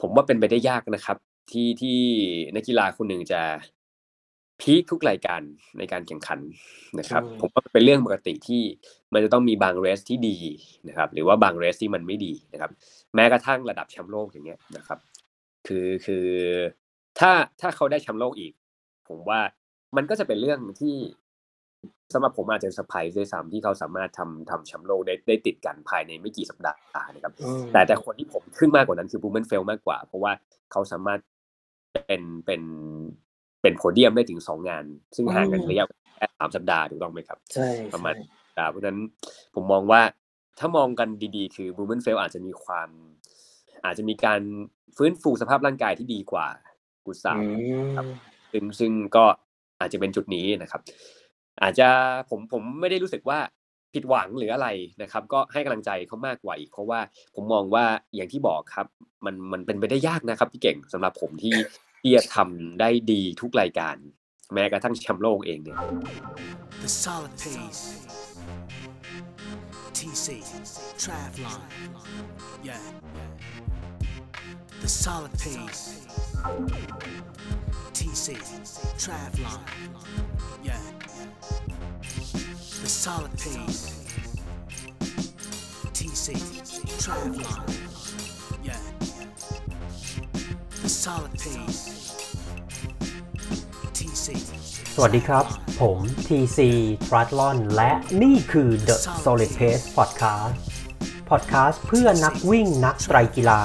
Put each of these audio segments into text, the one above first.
ผมว่าเป็นไปได้ยากนะครับ ที่ที่นักกีฬาคนหนึ่งจะ peak ทุกรายการในการแข่งขันนะครับอืมผมว่าเป็นเรื่องปกติที่มันจะต้องมีบาง race ที่ดีนะครับ หรือว่าบาง race ที่มันไม่ดีนะครับ แม้กระทั่งระดับแชมป์โลกอย่างเงี้ยนะครับ คือคือถ้าถ้าเขาได้แชมป์โลกอีก ผมว่ามันก็จะเป็นเรื่องที่ สำหรับผมอาจจะเซอร์ไพรส์ด้วยซ้ำที่เขาสามารถทำทำแชมป์โลกได้ได้ติดกันภายในไม่กี่สัปดาห์นะครับอืมแต่แต่คนที่ผมขึ้นมากกว่านั้นคือบูมเมนเฟลมากกว่า เพราะว่าเขาสามารถเป็นเป็นเป็นโพเดียมได้ถึงสองงาน ซึ่งห่างกันระยะแค่สามสัปดาห์ถูกต้องไหมครับ ใช่ประมาณใช่อ่าเพราะฉะนั้นผมมองว่าถ้ามองกันดีๆ คือบูมเ n นเฟลอาจจะมีความ อาจจะมีการฟื้นฟูสภาพร่างกายที่ดีกว่ากุสาอืมครับมซึ่งซึ่งก็อาจจะเป็นจุดนี้นะครับ อาจจะผมผมไม่ได้รู้สึกว่าผิดหวังหรืออะไรนะครับ ก็ให้กำลังใจเขามากกว่าอีกเพราะว่าผมมองว่าอย่างที่บอกครับ มันมันเป็นไปได้ยากนะครับพี่เก่งสำหรับผมที่ที่จะทำได้ดีทุกรายการ แม้กระทั่งแชมป์โลกเองเนี่ย The solid pace. TC. Travlon. Yeah. The solid pace. TC. Travlon. Yeah. The solid pace. TC. Travlon. Yeah. The solid pace. TC. สวัสดีครับ ผม TC t r a t l o n และนี่คือ The Solid Pace Podcast Podcast เพื่อนักวิ่งนักไตรกีฬา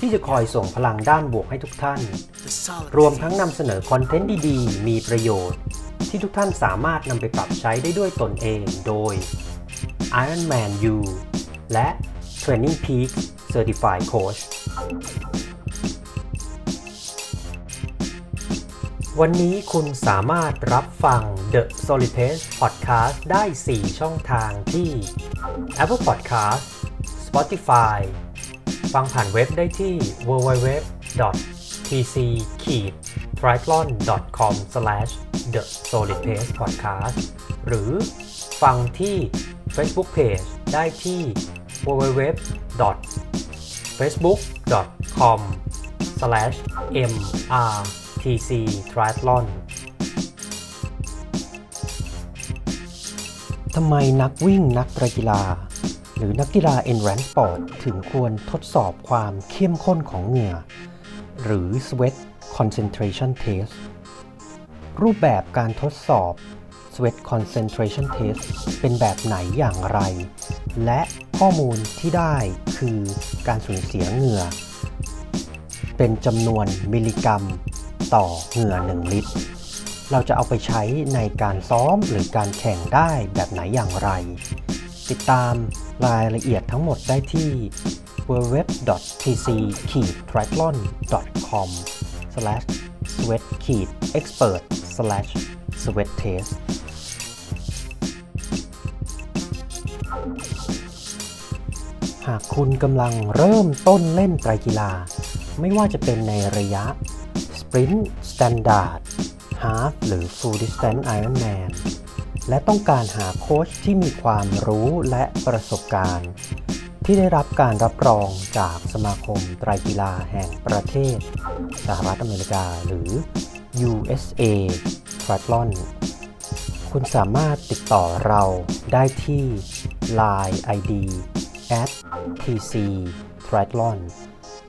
ที่จะคอยส่งพลังด้านบวกให้ทุกท่าน The solid รวมทั้งนำเสนอคอนเทนต์ดีๆ มีประโยชน์ ที่ทุกท่านสามารถนำไปปรับใช้ได้ด้วยตนเองโดย Ironman U และ Training Peak Certified Coach วันนี้คุณสามารถรับฟัง The Solid Pace Podcast ได้ 4 ช่องทางที่ Apple Podcast Spotify ฟังผ่านเว็บได้ที่ www tc triathlon com the solid pace podcast หรือฟังที่ Facebook Page ได้ที่ www facebook com mrtc triathlon ทำไมนักวิ่งนักกีฬา หรือนักกีฬา endurance sport ถึงควรทดสอบความเข้มข้นของเหงื่อ หรือ sweat concentration test รูปแบบการทดสอบ sweat concentration test เป็นแบบไหนอย่างไร และข้อมูลที่ได้คือการสูญเสียเหงื่อ เป็นจำนวนมิลลิกรัม ต่อเหงื่อ 1 ลิตร เราจะเอาไปใช้ในการซ้อมหรือการแข่งได้แบบไหนอย่างไร ติดตาม รายละเอียดทั้งหมดได้ที่ www.tc-triathlon.com sweat-expert sweat test หากคุณกำลังเริ่มต้นเล่นไตรกีฬา ไม่ว่าจะเป็นในระยะ Sprint Standard Half หรือ Full Distance Ironman และต้องการหาโค้ชที่มีความรู้และประสบการณ์ ที่ได้รับการรับรองจากสมาคมไตรกีฬาแห่งประเทศ สหรัฐอเมริกาหรือ USA Triathlon คุณสามารถติดต่อเราได้ที่ Line ID at TC Triathlon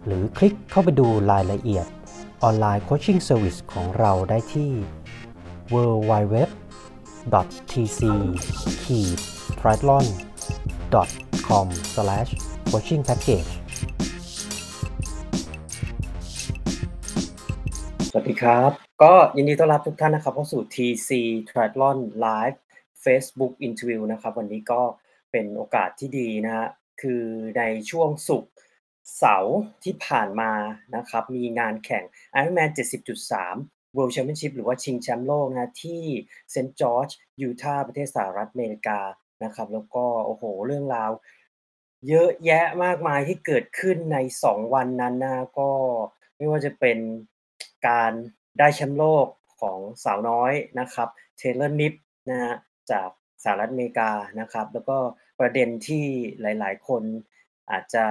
หรือคลิกเข้าไปดูรายละเอียด online coaching service ของเราได้ที่ www www.tc-triathlon.com/coachingpackage สวัสดีครับ ก็ยินดีต้อนรับทุกท่านนะครับเข้าสู่ TC Triathlon Live Facebook Interview นะครับ วันนี้ก็เป็นโอกาสที่ดีนะฮะคือในช่วงศุกร์เสาร์ที่ผ่านมานะครับ มีงานแข่ง Ironman 70.3 World Championship หรือว่าชิงแชมป์โลกนะที่เซนต์จอร์จยูทาห์ประเทศสหรัฐอเมริกานะครับ แล้วก็โอ้โหเรื่องราว เยอะแยะมากมายที่เกิดขึ้นใน 2 วันนั้นนะก็ไม่ว่าจะเป็นการได้แชมป์โลกของสาวน้อยนะครับเทเลอร์นิปนะฮะจากสหรัฐอเมริกานะครับ แล้วก็ประเด็นที่หลาย ๆ คนอาจจะ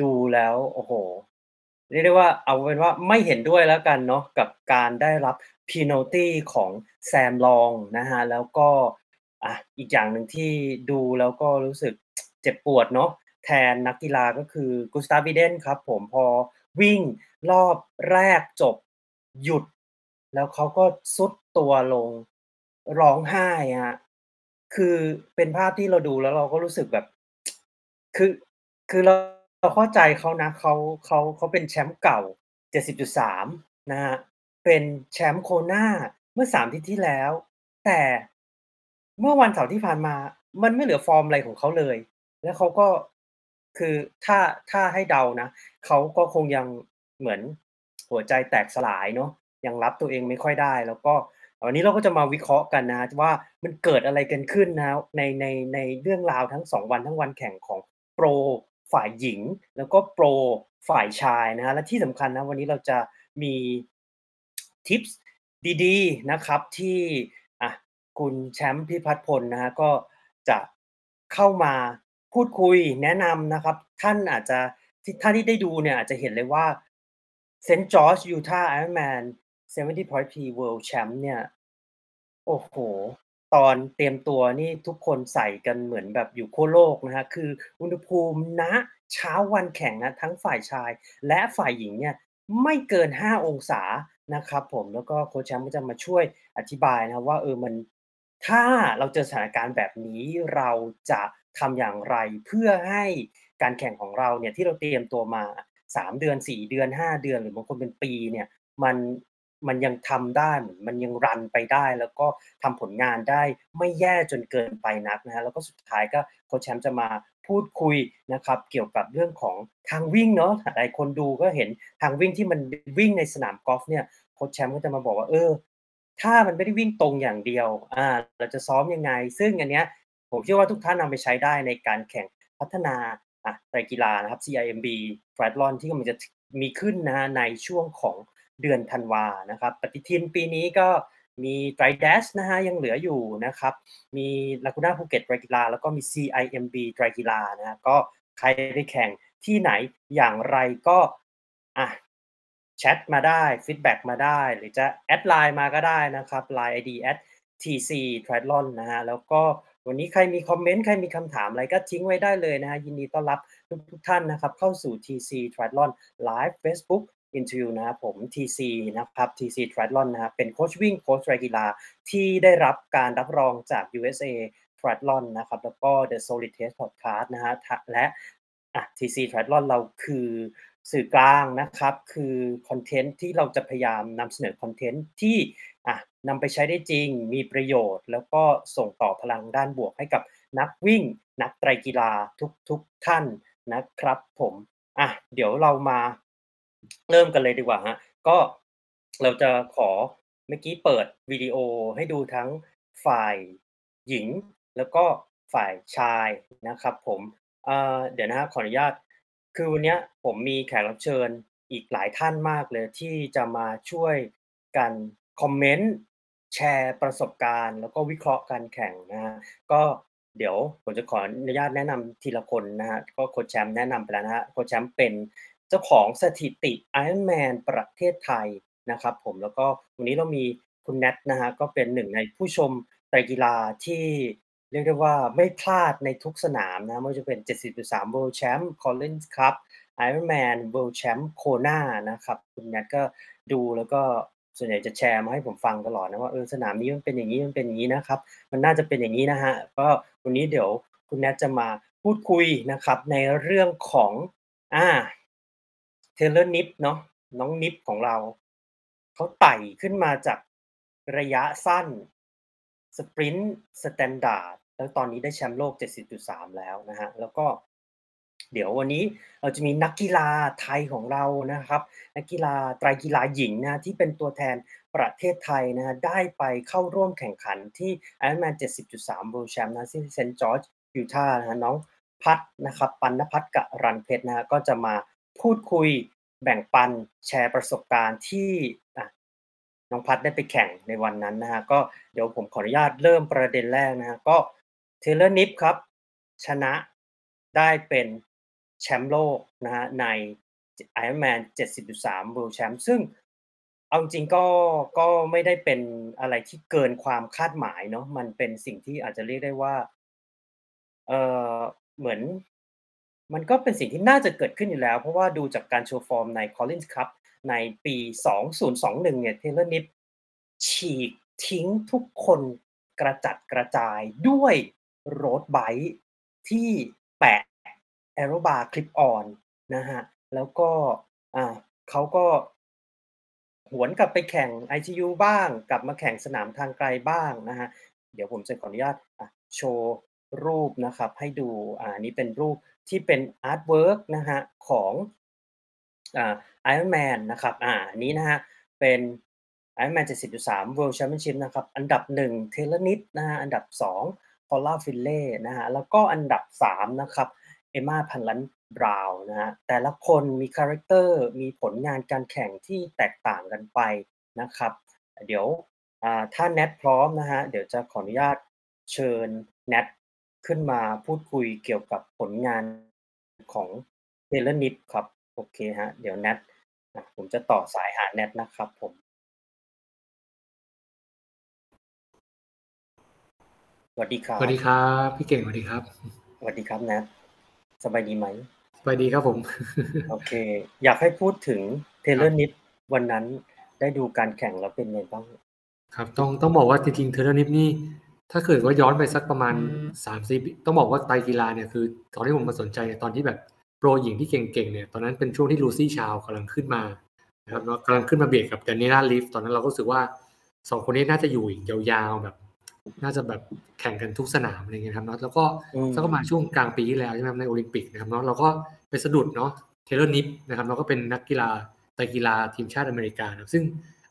ดูแล้วโอ้โห เรียกได้ว่าเอาเป็นว่าไม่เห็นด้วยแล้วกันเนาะกับการได้รับ penalty ของแซมลองนะฮะแล้วก็อะอีกอย่างหนึ่งที่ดูแล้วก็รู้สึกเจ็บปวดเนาะแทนนักกีฬาก็คือกุสตาฟอิเดนครับผมพอวิ่งรอบแรกจบหยุด แล้วเขาก็ซุดตัวลงร้องไห้ฮะคือเป็นภาพที่เราดูแล้วเราก็รู้สึกแบบ คือคือเรา เราเข้าใจเขานะเขาเขาเขาเป็นแชมป์เก่า 70.3 นะฮะเป็นแชมป์โคนาเมื่อ3อาทิตย์ที่แล้ว แต่เมื่อวันเสาร์ที่ผ่านมา มันไม่เหลือฟอร์มอะไรของเขาเลย แล้วเขาก็คือถ้าถ้าให้เดานะเขาก็คงยังเหมือนหัวใจแตกสลายเนาะยังรับตัวเองไม่ค่อยได้ แล้วก็วันนี้เราก็จะมาวิเคราะห์กันนะว่ามันเกิดอะไรกันขึ้นนะในในในเรื่องราวทั้ง2วันทั้งวันแข่งของโปร ฝ่ายหญิง แล้วก็โปรฝ่ายชายนะฮะและที่สำคัญนะวันนี้เราจะมีทิปส์ดีๆนะครับที่อะคุณแชมป์พิพัฒน์พลนะฮะก็จะเข้ามาพูดคุยแนะนำนะครับ ท่านอาจจะที่ท่านที่ได้ดูเนี่ยอาจจะเห็นเลยว่าเซนต์จอร์จยูทาห์ Ironman 70.3 World Champ เนี่ย โอ้โห ตอนเตรียมตัวนี่ทุกคนใส่กันเหมือนแบบอยู่ขั้วโลกนะฮะ คืออุณหภูมิณเช้าวันแข่งนะทั้งฝ่ายชายและฝ่ายหญิงเนี่ยไม่เกิน 5 องศานะครับผมแล้วก็โค้ชแชมป์ก็จะมาช่วยอธิบายนะว่าเออมันถ้าเราเจอสถานการณ์แบบนี้เราจะทำอย่างไรเพื่อให้การแข่งของเราเนี่ยที่เราเตรียมตัวมา 3 เดือน 4 เดือน 5 เดือน หรือบางคนเป็นปีเนี่ยมัน มันยังทำได้เหมือนมันยังรันไปได้ แล้วก็ทำผลงานได้ไม่แย่จนเกินไปนักนะฮะแล้วก็สุดท้ายก็โค้ชแชมป์จะมาพูดคุยนะครับเกี่ยวกับเรื่องของทางวิ่งเนาะหลายคนดูก็เห็นทางวิ่งที่มันวิ่งในสนามกอล์ฟเนี่ยโค้ชแชมป์ก็จะมาบอกว่าเออ ถ้ามันไม่ได้วิ่งตรงอย่างเดียวอ่าเราจะซ้อมยังไง ซึ่งอันเนี้ยผมเชื่อว่าทุกท่านนำไปใช้ได้ในการแข่งพัฒนาอะไตรกีฬานะครับ CIMB Triathlon ที่กำลังจะมีขึ้นนะในช่วงของ เดือนธันวานะครับ ปฏิทินปีนี้ก็มีไตรแดชนะฮะยังเหลืออยู่นะครับ มีลากูน่าภูเก็ตไตรกีฬาแล้วก็มี CIMB ไตรกีฬานะฮะก็ใครไปแข่งที่ไหนอย่างไรก็อะแชทมาได้ feedback มาได้ หรือจะแอดไลน์มาก็ได้นะครับ Line ID at TC Triathlon นะฮะแล้วก็วันนี้ใครมีคอมเมนต์ใครมีคำถามอะไรก็ทิ้งไว้ได้เลยนะฮะยินดีต้อนรับทุกทุกท่านนะครับเข้าสู่ TC Triathlon Live Facebook Interview นะครับผม TC นะครับ TC Triathlon นะครับเป็นโค้ชวิ่งโค้ชไตรกีฬาที่ได้รับการรับรองจาก USA Triathlon นะครับ แล้วก็ The Solid Test Podcast นะฮะและอะ TC Triathlon เราคือสื่อกลางนะครับ คือคอนเทนต์ที่เราจะพยายามนำเสนอคอนเทนต์ที่อะนำไปใช้ได้จริงมีประโยชน์ แล้วก็ส่งต่อพลังด้านบวกให้กับนักวิ่ง นักไตรกีฬาทุกทุกท่านนะครับผมอะเดี๋ยวเรามา เริ่มกันเลยดีกว่าฮะ ก็เราจะขอเมื่อกี้เปิดวิดีโอให้ดูทั้งฝ่ายหญิง แล้วก็ฝ่ายชายนะครับผมอ่าเดี๋ยวนะฮะขออนุญาต คือวันเนี้ยผมมีแขกรับเชิญอีกหลายท่านมากเลยที่จะมาช่วยกันคอมเมนต์แชร์ประสบการณ์ แล้วก็วิเคราะห์การแข่งนะฮะก็เดี๋ยวผมจะขออนุญาตแนะนำทีละคนนะฮะก็โค้ชแชมป์แนะนำไปแล้วนะฮะโค้ชแชมป์เป็น จ้าของสถิติ Ironman ประเทศไทยนะครับผมแล้วก็วันนี้เรามีคุณแนทนะฮะก็เป็นหนึ่งในผู้ชมไตรกีฬาที่เรียกได้ว่าไม่พลาดในทุกสนามนะไม่ว่าจะเป็น 70.3 World Champ Collins Cup Ironman World Champ Kona นะครับคุณแนทก็ดูแล้วก็ส่วนใหญ่จะแชร์มาให้ผมฟังตลอดนะว่าเออสนามนี้มันเป็นอย่างนี้มันเป็นอย่างนี้นะครับ มันน่าจะเป็นอย่างนี้นะฮะก็วันนี้เดี๋ยวคุณแนทจะมาพูดคุยนะครับในเรื่องของอ่า เทเลอร์นิปเนาะน้องนิปของเราเขาไต่ขึ้นมาจากระยะสั้น sprint standard แล้วตอนนี้ได้แชมป์โลก 70.3 แล้วนะฮะแล้วก็เดี๋ยววันนี้เราจะมีนักกีฬาไทยของเรานะครับ นักกีฬาไตรกีฬาหญิงนะที่เป็นตัวแทนประเทศไทยนะฮะได้ไปเข้าร่วมแข่งขันที่ Ironman 70.3 World Champ นะที่เซนต์จอร์จยูทาห์นะน้องพัดนะครับ ปันนพัฒน์กับรันเพชรนะฮะก็จะมา พูดคุย แบ่งปัน แชร์ประสบการณ์ที่อะน้องพัดได้ไปแข่งในวันนั้นนะฮะ ก็เดี๋ยวผมขออนุญาตเริ่มประเด็นแรกนะฮะ ก็เทเลอร์นิปครับ ชนะได้เป็นแชมป์โลกนะฮะใน Ironman 70.3 World Champ ซึ่งเอาจริงก็ก็ไม่ได้เป็นอะไรที่เกินความคาดหมายเนาะมันเป็นสิ่งที่อาจจะเรียกได้ว่าเออเหมือน มันก็เป็นสิ่งที่น่าจะเกิดขึ้นอยู่แล้ว เพราะว่าดูจากการโชว์ฟอร์มใน Collins Cup ในปี 2021 เนี่ย Taylor Nipp ฉีกทิ้งทุกคนกระจัดกระจายด้วยโรดไบค์ที่แปะ Aero Bar Clip On นนะฮะ แล้วก็อ่าเขาก็หวนกลับไปแข่ง ITU บ้าง กลับมาแข่งสนามทางไกลบ้างนะฮะ เดี๋ยวผมจะขออนุญาตโชว์รูปนะครับ ให้ดูอ่านนี้เป็นรูป ที่เป็นอาร์ตเวิร์กนะฮะของไอ่า Ironman นะครับอ่าอันนี้นะฮะเป็น Ironman 70.3 World Championship นชิพนะครับอันดับ1 Taylor Knibb นะฮะอันดับ2 Paula Findlay นะฮะแล้วก็อันดับ3นะครับเอมมาพัลแลนต์บราวน์นะฮะแต่ละคนมี character มีผลงานการแข่งที่แตกต่างกันไปนะครับเดี๋ยวถ้าแนทพร้อมนะฮะเดี๋ยวจะขออนุญาตเชิญแนท ขึ้นมาพูดคุยเกี่ยวกับผลงานของเทเลอร์นิปครับ โอเคฮะ เดี๋ยวแนทนะผมจะต่อสายหาแนทนะครับผม สวัสดีครับสวัสดีครับ พี่เก่งสวัสดีครับสวัสดีครับแนทสบายดีไหม สวัสดีครับผม โอเค อยากให้พูดถึงเทเลอร์นิปวันนั้นได้ดูการแข่งแล้วเป็นไงบ้าง ครับต้องต้องบอกว่าจริงๆเทเลอร์นิปนี่ ถ้าเกิดว่าย้อนไปสักประมาณสามสี่ต้องบอกว่าไตรกีฬาเนี่ยคือตอนที่ผมมาสนใจเนี่ยตอนที่แบบโปรหญิงที่เก่งๆเนี่ยตอนนั้นเป็นช่วงที่ลูซี่ชาร์ลส์กำลังขึ้นมานะครับแล้วกำลังขึ้นมาเบียดกับดาเนียล่าริฟตอนนั้นเราก็รู้สึกว่าสองคนนี้น่าจะอยู่อีกยาวๆแบบ น่าจะแบบแข่งกันทุกสนามอะไรเงี้ยครับเนาะแล้วก็อืมสักประมาณช่วงกลางปีที่แล้วใช่ไหมครับในโอลิมปิกนะครับเนาะเราก็ไปสะดุดเนาะเทเลอร์นิปนะครับเราก็เป็นนักกีฬาไตรกีฬาทีมชาติอเมริกานะครับซึ่ง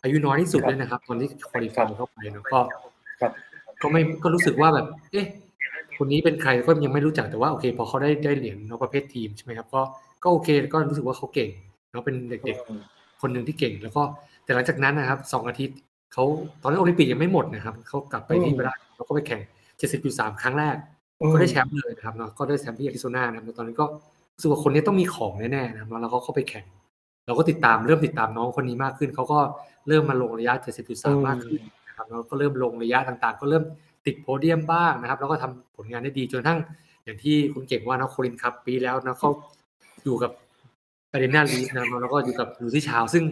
อายุน้อยที่สุดเลยนะครับ ตอนที่ qualify เข้าไปเนาะก็ครับ ก็ไม่ก็รู้สึกว่าแบบ เอ๊ะคนนี้เป็นใครก็ยังไม่รู้จักแต่ว่าโอเค พอเขาได้ได้เหรียญเนาะประเภททีมใช่ไหมครับก็ก็โอเคก็รู้สึกว่าเขาเก่งเนาะเป็นเด็กอืมๆคนหนึ่งที่เก่ง แล้วก็แต่หลังจากนั้นนะครับสองอาทิตย์เขาตอนนั้นโอลิมปิกยังไม่หมดนะครับเขากลับไปที่บราซิลแล้วก็ไปแข่ง 70.3 ครั้งแรกก็ได้แชมป์เลยนะครับเนาะก็ได้แชมป์ที่อาริโซนานะครับแล้วตอนนั้นก็รู้สึกว่าคนนี้ต้องมีของแน่ๆนะครับแล้วเขาเข้าไปแข่ง เราก็ติดตามเริ่มติดตามน้องคนนี้มากขึ้นเขาก็เริ่มมาลงระยะ 70.3 มากขึ้น นะครับแล้วก็เริ่มลงระยะต่างๆ ก็เริ่มติดโพเดียมบ้างนะครับ แล้วก็ทำผลงานได้ดีจนกระทั่งอย่างที่คุณเก่งว่านะ Collins Cup ปีแล้วนะเขาอยู่กับ Daniela Ryf นะครับแล้วก็อยู่กับ Lucy Charles ซึ่ง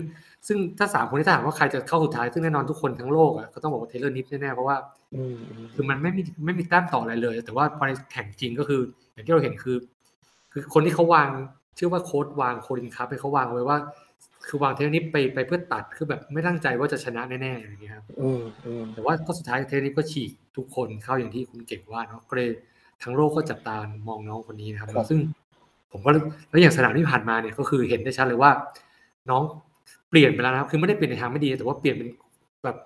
ซึ่งถ้าสามคนที่ถ้าถามว่าใครจะเข้าสุดท้าย ซึ่งแน่นอนทุกคนทั้งโลกอะก็ต้องบอกว่า Taylor Knibb แน่ๆเพราะว่าอืมอืมคือมันไม่มีไม่มีแต้มต่ออะไรเลย แต่ว่าพอในแข่งจริงก็คือ อย่างที่เราเห็นคือ คือคนที่เขาวางเชื่อว่าโค้ชวาง Collins Cup ให้เขาวางเอาไว้ว่า คือวาง Taylor Knibb ไปไปเพื่อตัดคือแบบไม่ตั้งใจว่าจะชนะแน่ๆอย่างเงี้ยครับอืมอืมแต่ว่าก็สุดท้าย Taylor Knibb ก็ฉีกทุกคนเข้าอย่างที่คุณเก่งว่าเนาะก็เลยทั้งโลกก็จับตามองน้องคนนี้นะครับแล้วซึ่ง ผมก็แล้วอย่างสนามที่ผ่านมาเนี่ยก็คือเห็นได้ชัดเลยว่า น้องเปลี่ยนไปแล้วนะครับ คือไม่ได้เปลี่ยนในทางไม่ดี แต่ว่าเปลี่ยนเป็นแบบ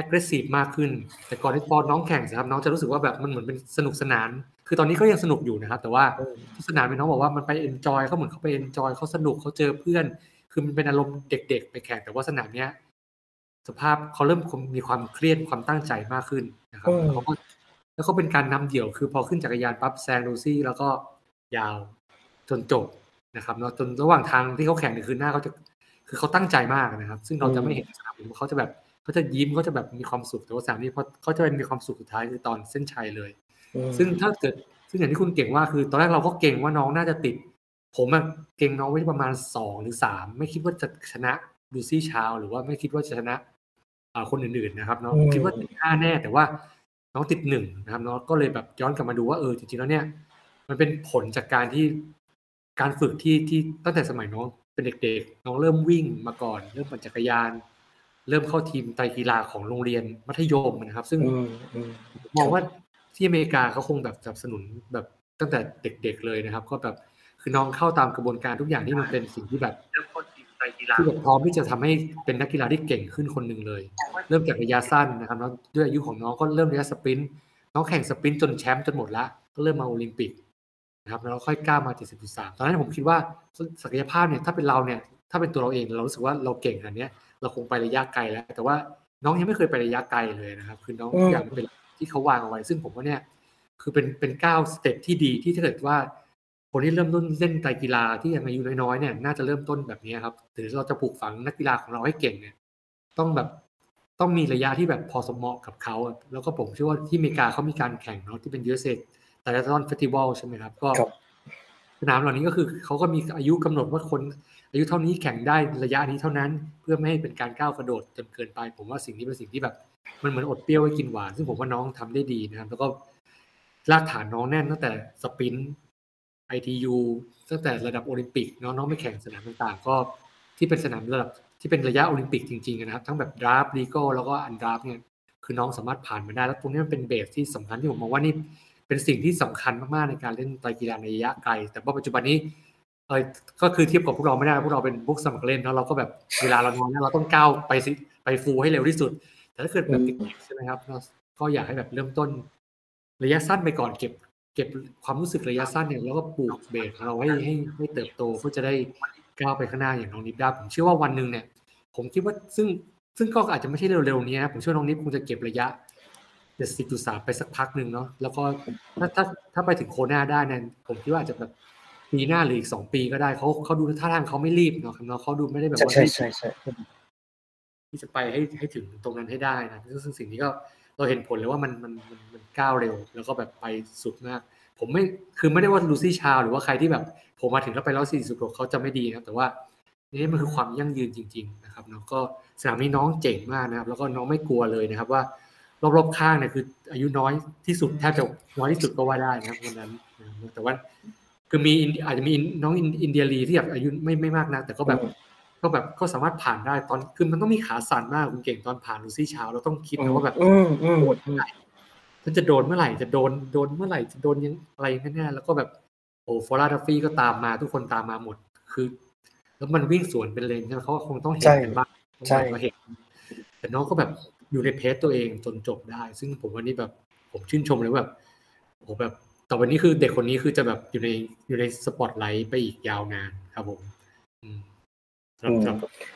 aggressive มากขึ้น แต่ก่อนที่พอน้องแข่งนะครับ น้องจะรู้สึกว่าแบบมันเหมือนเป็นสนุกสนาน คือตอนนี้ก็ยังสนุกอยู่นะครับ แต่ว่าอืมที่สนามเป็นน้องบอกว่ามันไป enjoy เขาเหมือนเขาไป enjoy เขาสนุกเขาเจอเพื่อน คือมันเป็นอารมณ์เด็ก ๆ ไปแข่งแต่ว่าสนามเนี้ยสภาพเขาเริ่มมีความเครียดความตั้งใจมากขึ้นนะครับอืมเขาก็แล้วก็เป็นการนำเดี่ยวคือพอขึ้นจักรยานปั๊บแซงลูซี่ แล้วก็ยาวจนจบนะครับเนาะจนระหว่างทางที่เขาแข่งเนี่ยคือหน้าเขาจะคือเขาตั้งใจมากนะครับ ซึ่งเราจะไม่เห็นในสนามบินเขาจะแบบเขาจะยิ้มเขาจะแบบมีความสุขแต่ว่าสนามนี้เขาเขาจะเป็นมีความสุขสุดท้ายคือตอนเส้นชัยเลยอืมซึ่งถ้าเกิดซึ่งอย่างที่คุณเก่งว่าคือ ตอนแรกเราก็เก่งว่าน้องน่าจะติด ผมอะเก่งน้องไว้ประมาณสองหรือสามไม่คิดว่าจะชนะดูซี่ชาวหรือว่าไม่คิดว่าจะชนะอ่าคนอื่นๆนะครับน้องคิดว่าติดห้าแน่แต่ว่าน้องติดหนึ่งนะครับน้องก็เลยแบบย้อนกลับมาดูว่าเออจริงๆแล้วเนี่ย มันเป็นผลจากการที่การฝึกที่ที่ตั้งแต่สมัยน้องเป็นเด็กๆ น้องเริ่มวิ่งมาก่อน เริ่มปั่นจักรยาน เริ่มเข้าทีมไตรกีฬาของโรงเรียนมัธยมนะครับ ซึ่งอืมอืมมองว่าที่อเมริกาเขาคงแบบสนับสนุนแบบตั้งแต่เด็กๆเลยนะครับ ก็แบบ คือน้องเข้าตามกระบวนการทุกอย่างที่มันเป็นสิ่งที่แบบที่แบบพร้อมที่จะทำให้เป็นนักกีฬาที่เก่งขึ้นคนหนึ่งเลย เริ่มจากระยะสั้นนะครับแล้วด้วยอายุของน้องก็เริ่มระยะสปรินต์น้องแข่งสปรินต์จนแชมป์จนหมดละก็เริ่มมาโอลิมปิกนะครับแล้วค่อยก้าวมา70.3 ตอนนั้นผมคิดว่าศักยภาพเนี่ยถ้าเป็นเราเนี่ยถ้าเป็นตัวเราเองเรารู้สึกว่าเราเก่งอันเนี้ยเราคงไประยะไกลแล้ว แต่ว่าน้องยังไม่เคยไประยะไกลเลยนะครับ คือน้องทุกอย่างมันเป็นที่เขาวางเอาไว้ ซึ่งผมว่าเนี่ยคือเป็นเป็นก้าวสเต็ปที่ดีที่ถ้าเกิดว่า คนที่เริ่มต้นเล่นไตรกีฬาที่ยังอายุน้อยๆเนี่ยน่าจะเริ่มต้นแบบนี้ครับหรือเราจะปลูกฝังนักกีฬาของเราให้เก่งเนี่ย ต้องแบบต้องมีระยะที่แบบพอสมเหมาะกับเขาอะแล้วก็ผมเชื่อว่าที่อเมริกาเขามีการแข่งเนาะที่เป็น USA แต่ละตอนเฟสติวัลใช่ไหมครับ ก็ครับสนามเหล่านี้ก็คือเขาก็มีอายุกำหนดว่าคนอายุเท่านี้แข่งได้ระยะนี้เท่านั้น เพื่อไม่ให้เป็นการก้าวกระโดดจนเกินไป ผมว่าสิ่งนี้เป็นสิ่งที่แบบมันเหมือนอดเปรี้ยวไว้กินหวาน ซึ่งผมว่าน้องทำได้ดีนะครับ แล้วก็รากฐานน้องแน่นตั้งแต่ sprint ITU ตั้งแต่ระดับโอลิมปิกเนาะน้องไม่แข่งสนามต่างๆ ก็ที่เป็นสนามระดับที่เป็นระยะโอลิมปิกจริงๆนะครับ ทั้งแบบ draft legal แล้วก็ undraft เนี่ยคือน้องสามารถผ่านมาได้ แล้วตรงนี้มันเป็น base ที่สำคัญที่ผมมองว่านี่เป็นสิ่งที่สำคัญมากๆในการเล่นไตรกีฬาในระยะไกล แต่ว่าปัจจุบันนี้เออก็คือเทียบกับพวกเราไม่ได้พวกเราเป็นพวกสมัครเล่นแล้วเราก็แบบเวลาเรานอนเนี่ยเราต้องก้าวไปสิไปฟูลให้เร็วที่สุด แต่ถ้าเกิดแบบเด็กๆใช่ไหมครับก็ก็อยากให้แบบเริ่มต้น ระยะสั้นไปก่อนเก็บเก็บความรู้สึกระยะสั้นเนี่ยแล้วก็ปลูกเบสของเราให้ให้ให้เติบโตเพื่อจะได้ก้าวไปข้างหน้าอย่างน้องนิฟได้ผมเชื่อว่าวันหนึ่งเนี่ย ผมคิดว่าซึ่งซึ่งก็อาจจะไม่ใช่เร็วๆนี้นะผมเชื่อน้องนิฟคงจะเก็บระยะเจ็ดสิบจุดสามไปสักพักหนึ่งเนาะแล้วก็ถ้าถ้าถ้าไปถึงโคหน้าได้เนี่ยผมคิดว่าอาจจะแบบปีหน้าหรืออีกสองปีก็ได้เขาเขาดูท่าทางเขาไม่รีบเนาะครับเนาะเขาดูไม่ได้แบบใช่ว่าใช่ใช่ใช่ที่จะไปให้ให้ถึงตรงนั้นให้ได้นะซึ่งสิ่งนี้ก็ เราเห็นผลเลยว่ามันมันมันมันก้าวเร็ว แล้วก็แบบไปสุดมาก ผมไม่คือไม่ได้ว่าลูซี่ชาวหรือว่าใครที่แบบผมมาถึงแล้วไปร้อยสี่สิบเขาจะไม่ดีนะครับแต่ว่านี่มันคือความยั่งยืนจริง ๆ นะครับเนาะก็สนามนี้น้องเจ๋งมากนะครับ แล้วก็น้องไม่กลัวเลยนะครับว่ารอบๆข้างเนี่ยคือ อายุน้อยที่สุดแทบจะน้อยที่สุดก็ว่าได้นะครับวันนั้นแต่ว่าคือมีอาจจะมีน้องอิน India Lee ที่แบบอายุไม่ไม่มากนะแต่ก็แบบ ก็แบบก็สามารถผ่านได้ตอนคือมันต้องมีขาสั่นมากคุณเก่งตอนผ่าน Lucy Charles เราต้องคิดนะว่าแบบอืมอืมโดนเมื่อไหร่ฉันจะโดนเมื่อไหร่จะโดนโดนเมื่อไหร่จะโดนยังอะไรแน่ๆแล้วก็แบบโอ้ Flora Duffy ก็ตามมาทุกคนตามมาหมดคือ แล้วมันวิ่งสวนเป็นเลนใช่ไหมเขาก็คงต้องเห็นกันบ้างใช่ต้องเห็นแต่น้องก็แบบอยู่ใน pace ตัวเองจนจบได้ ซึ่งผมวันนี้แบบผมชื่นชมเลยว่าแบบโอ้โหแบบแต่วันนี้คือเด็กคนนี้คือจะแบบอยู่ในอยู่ในสปอตไลต์ไปอีกยาวนานครับผมอืมครับครับ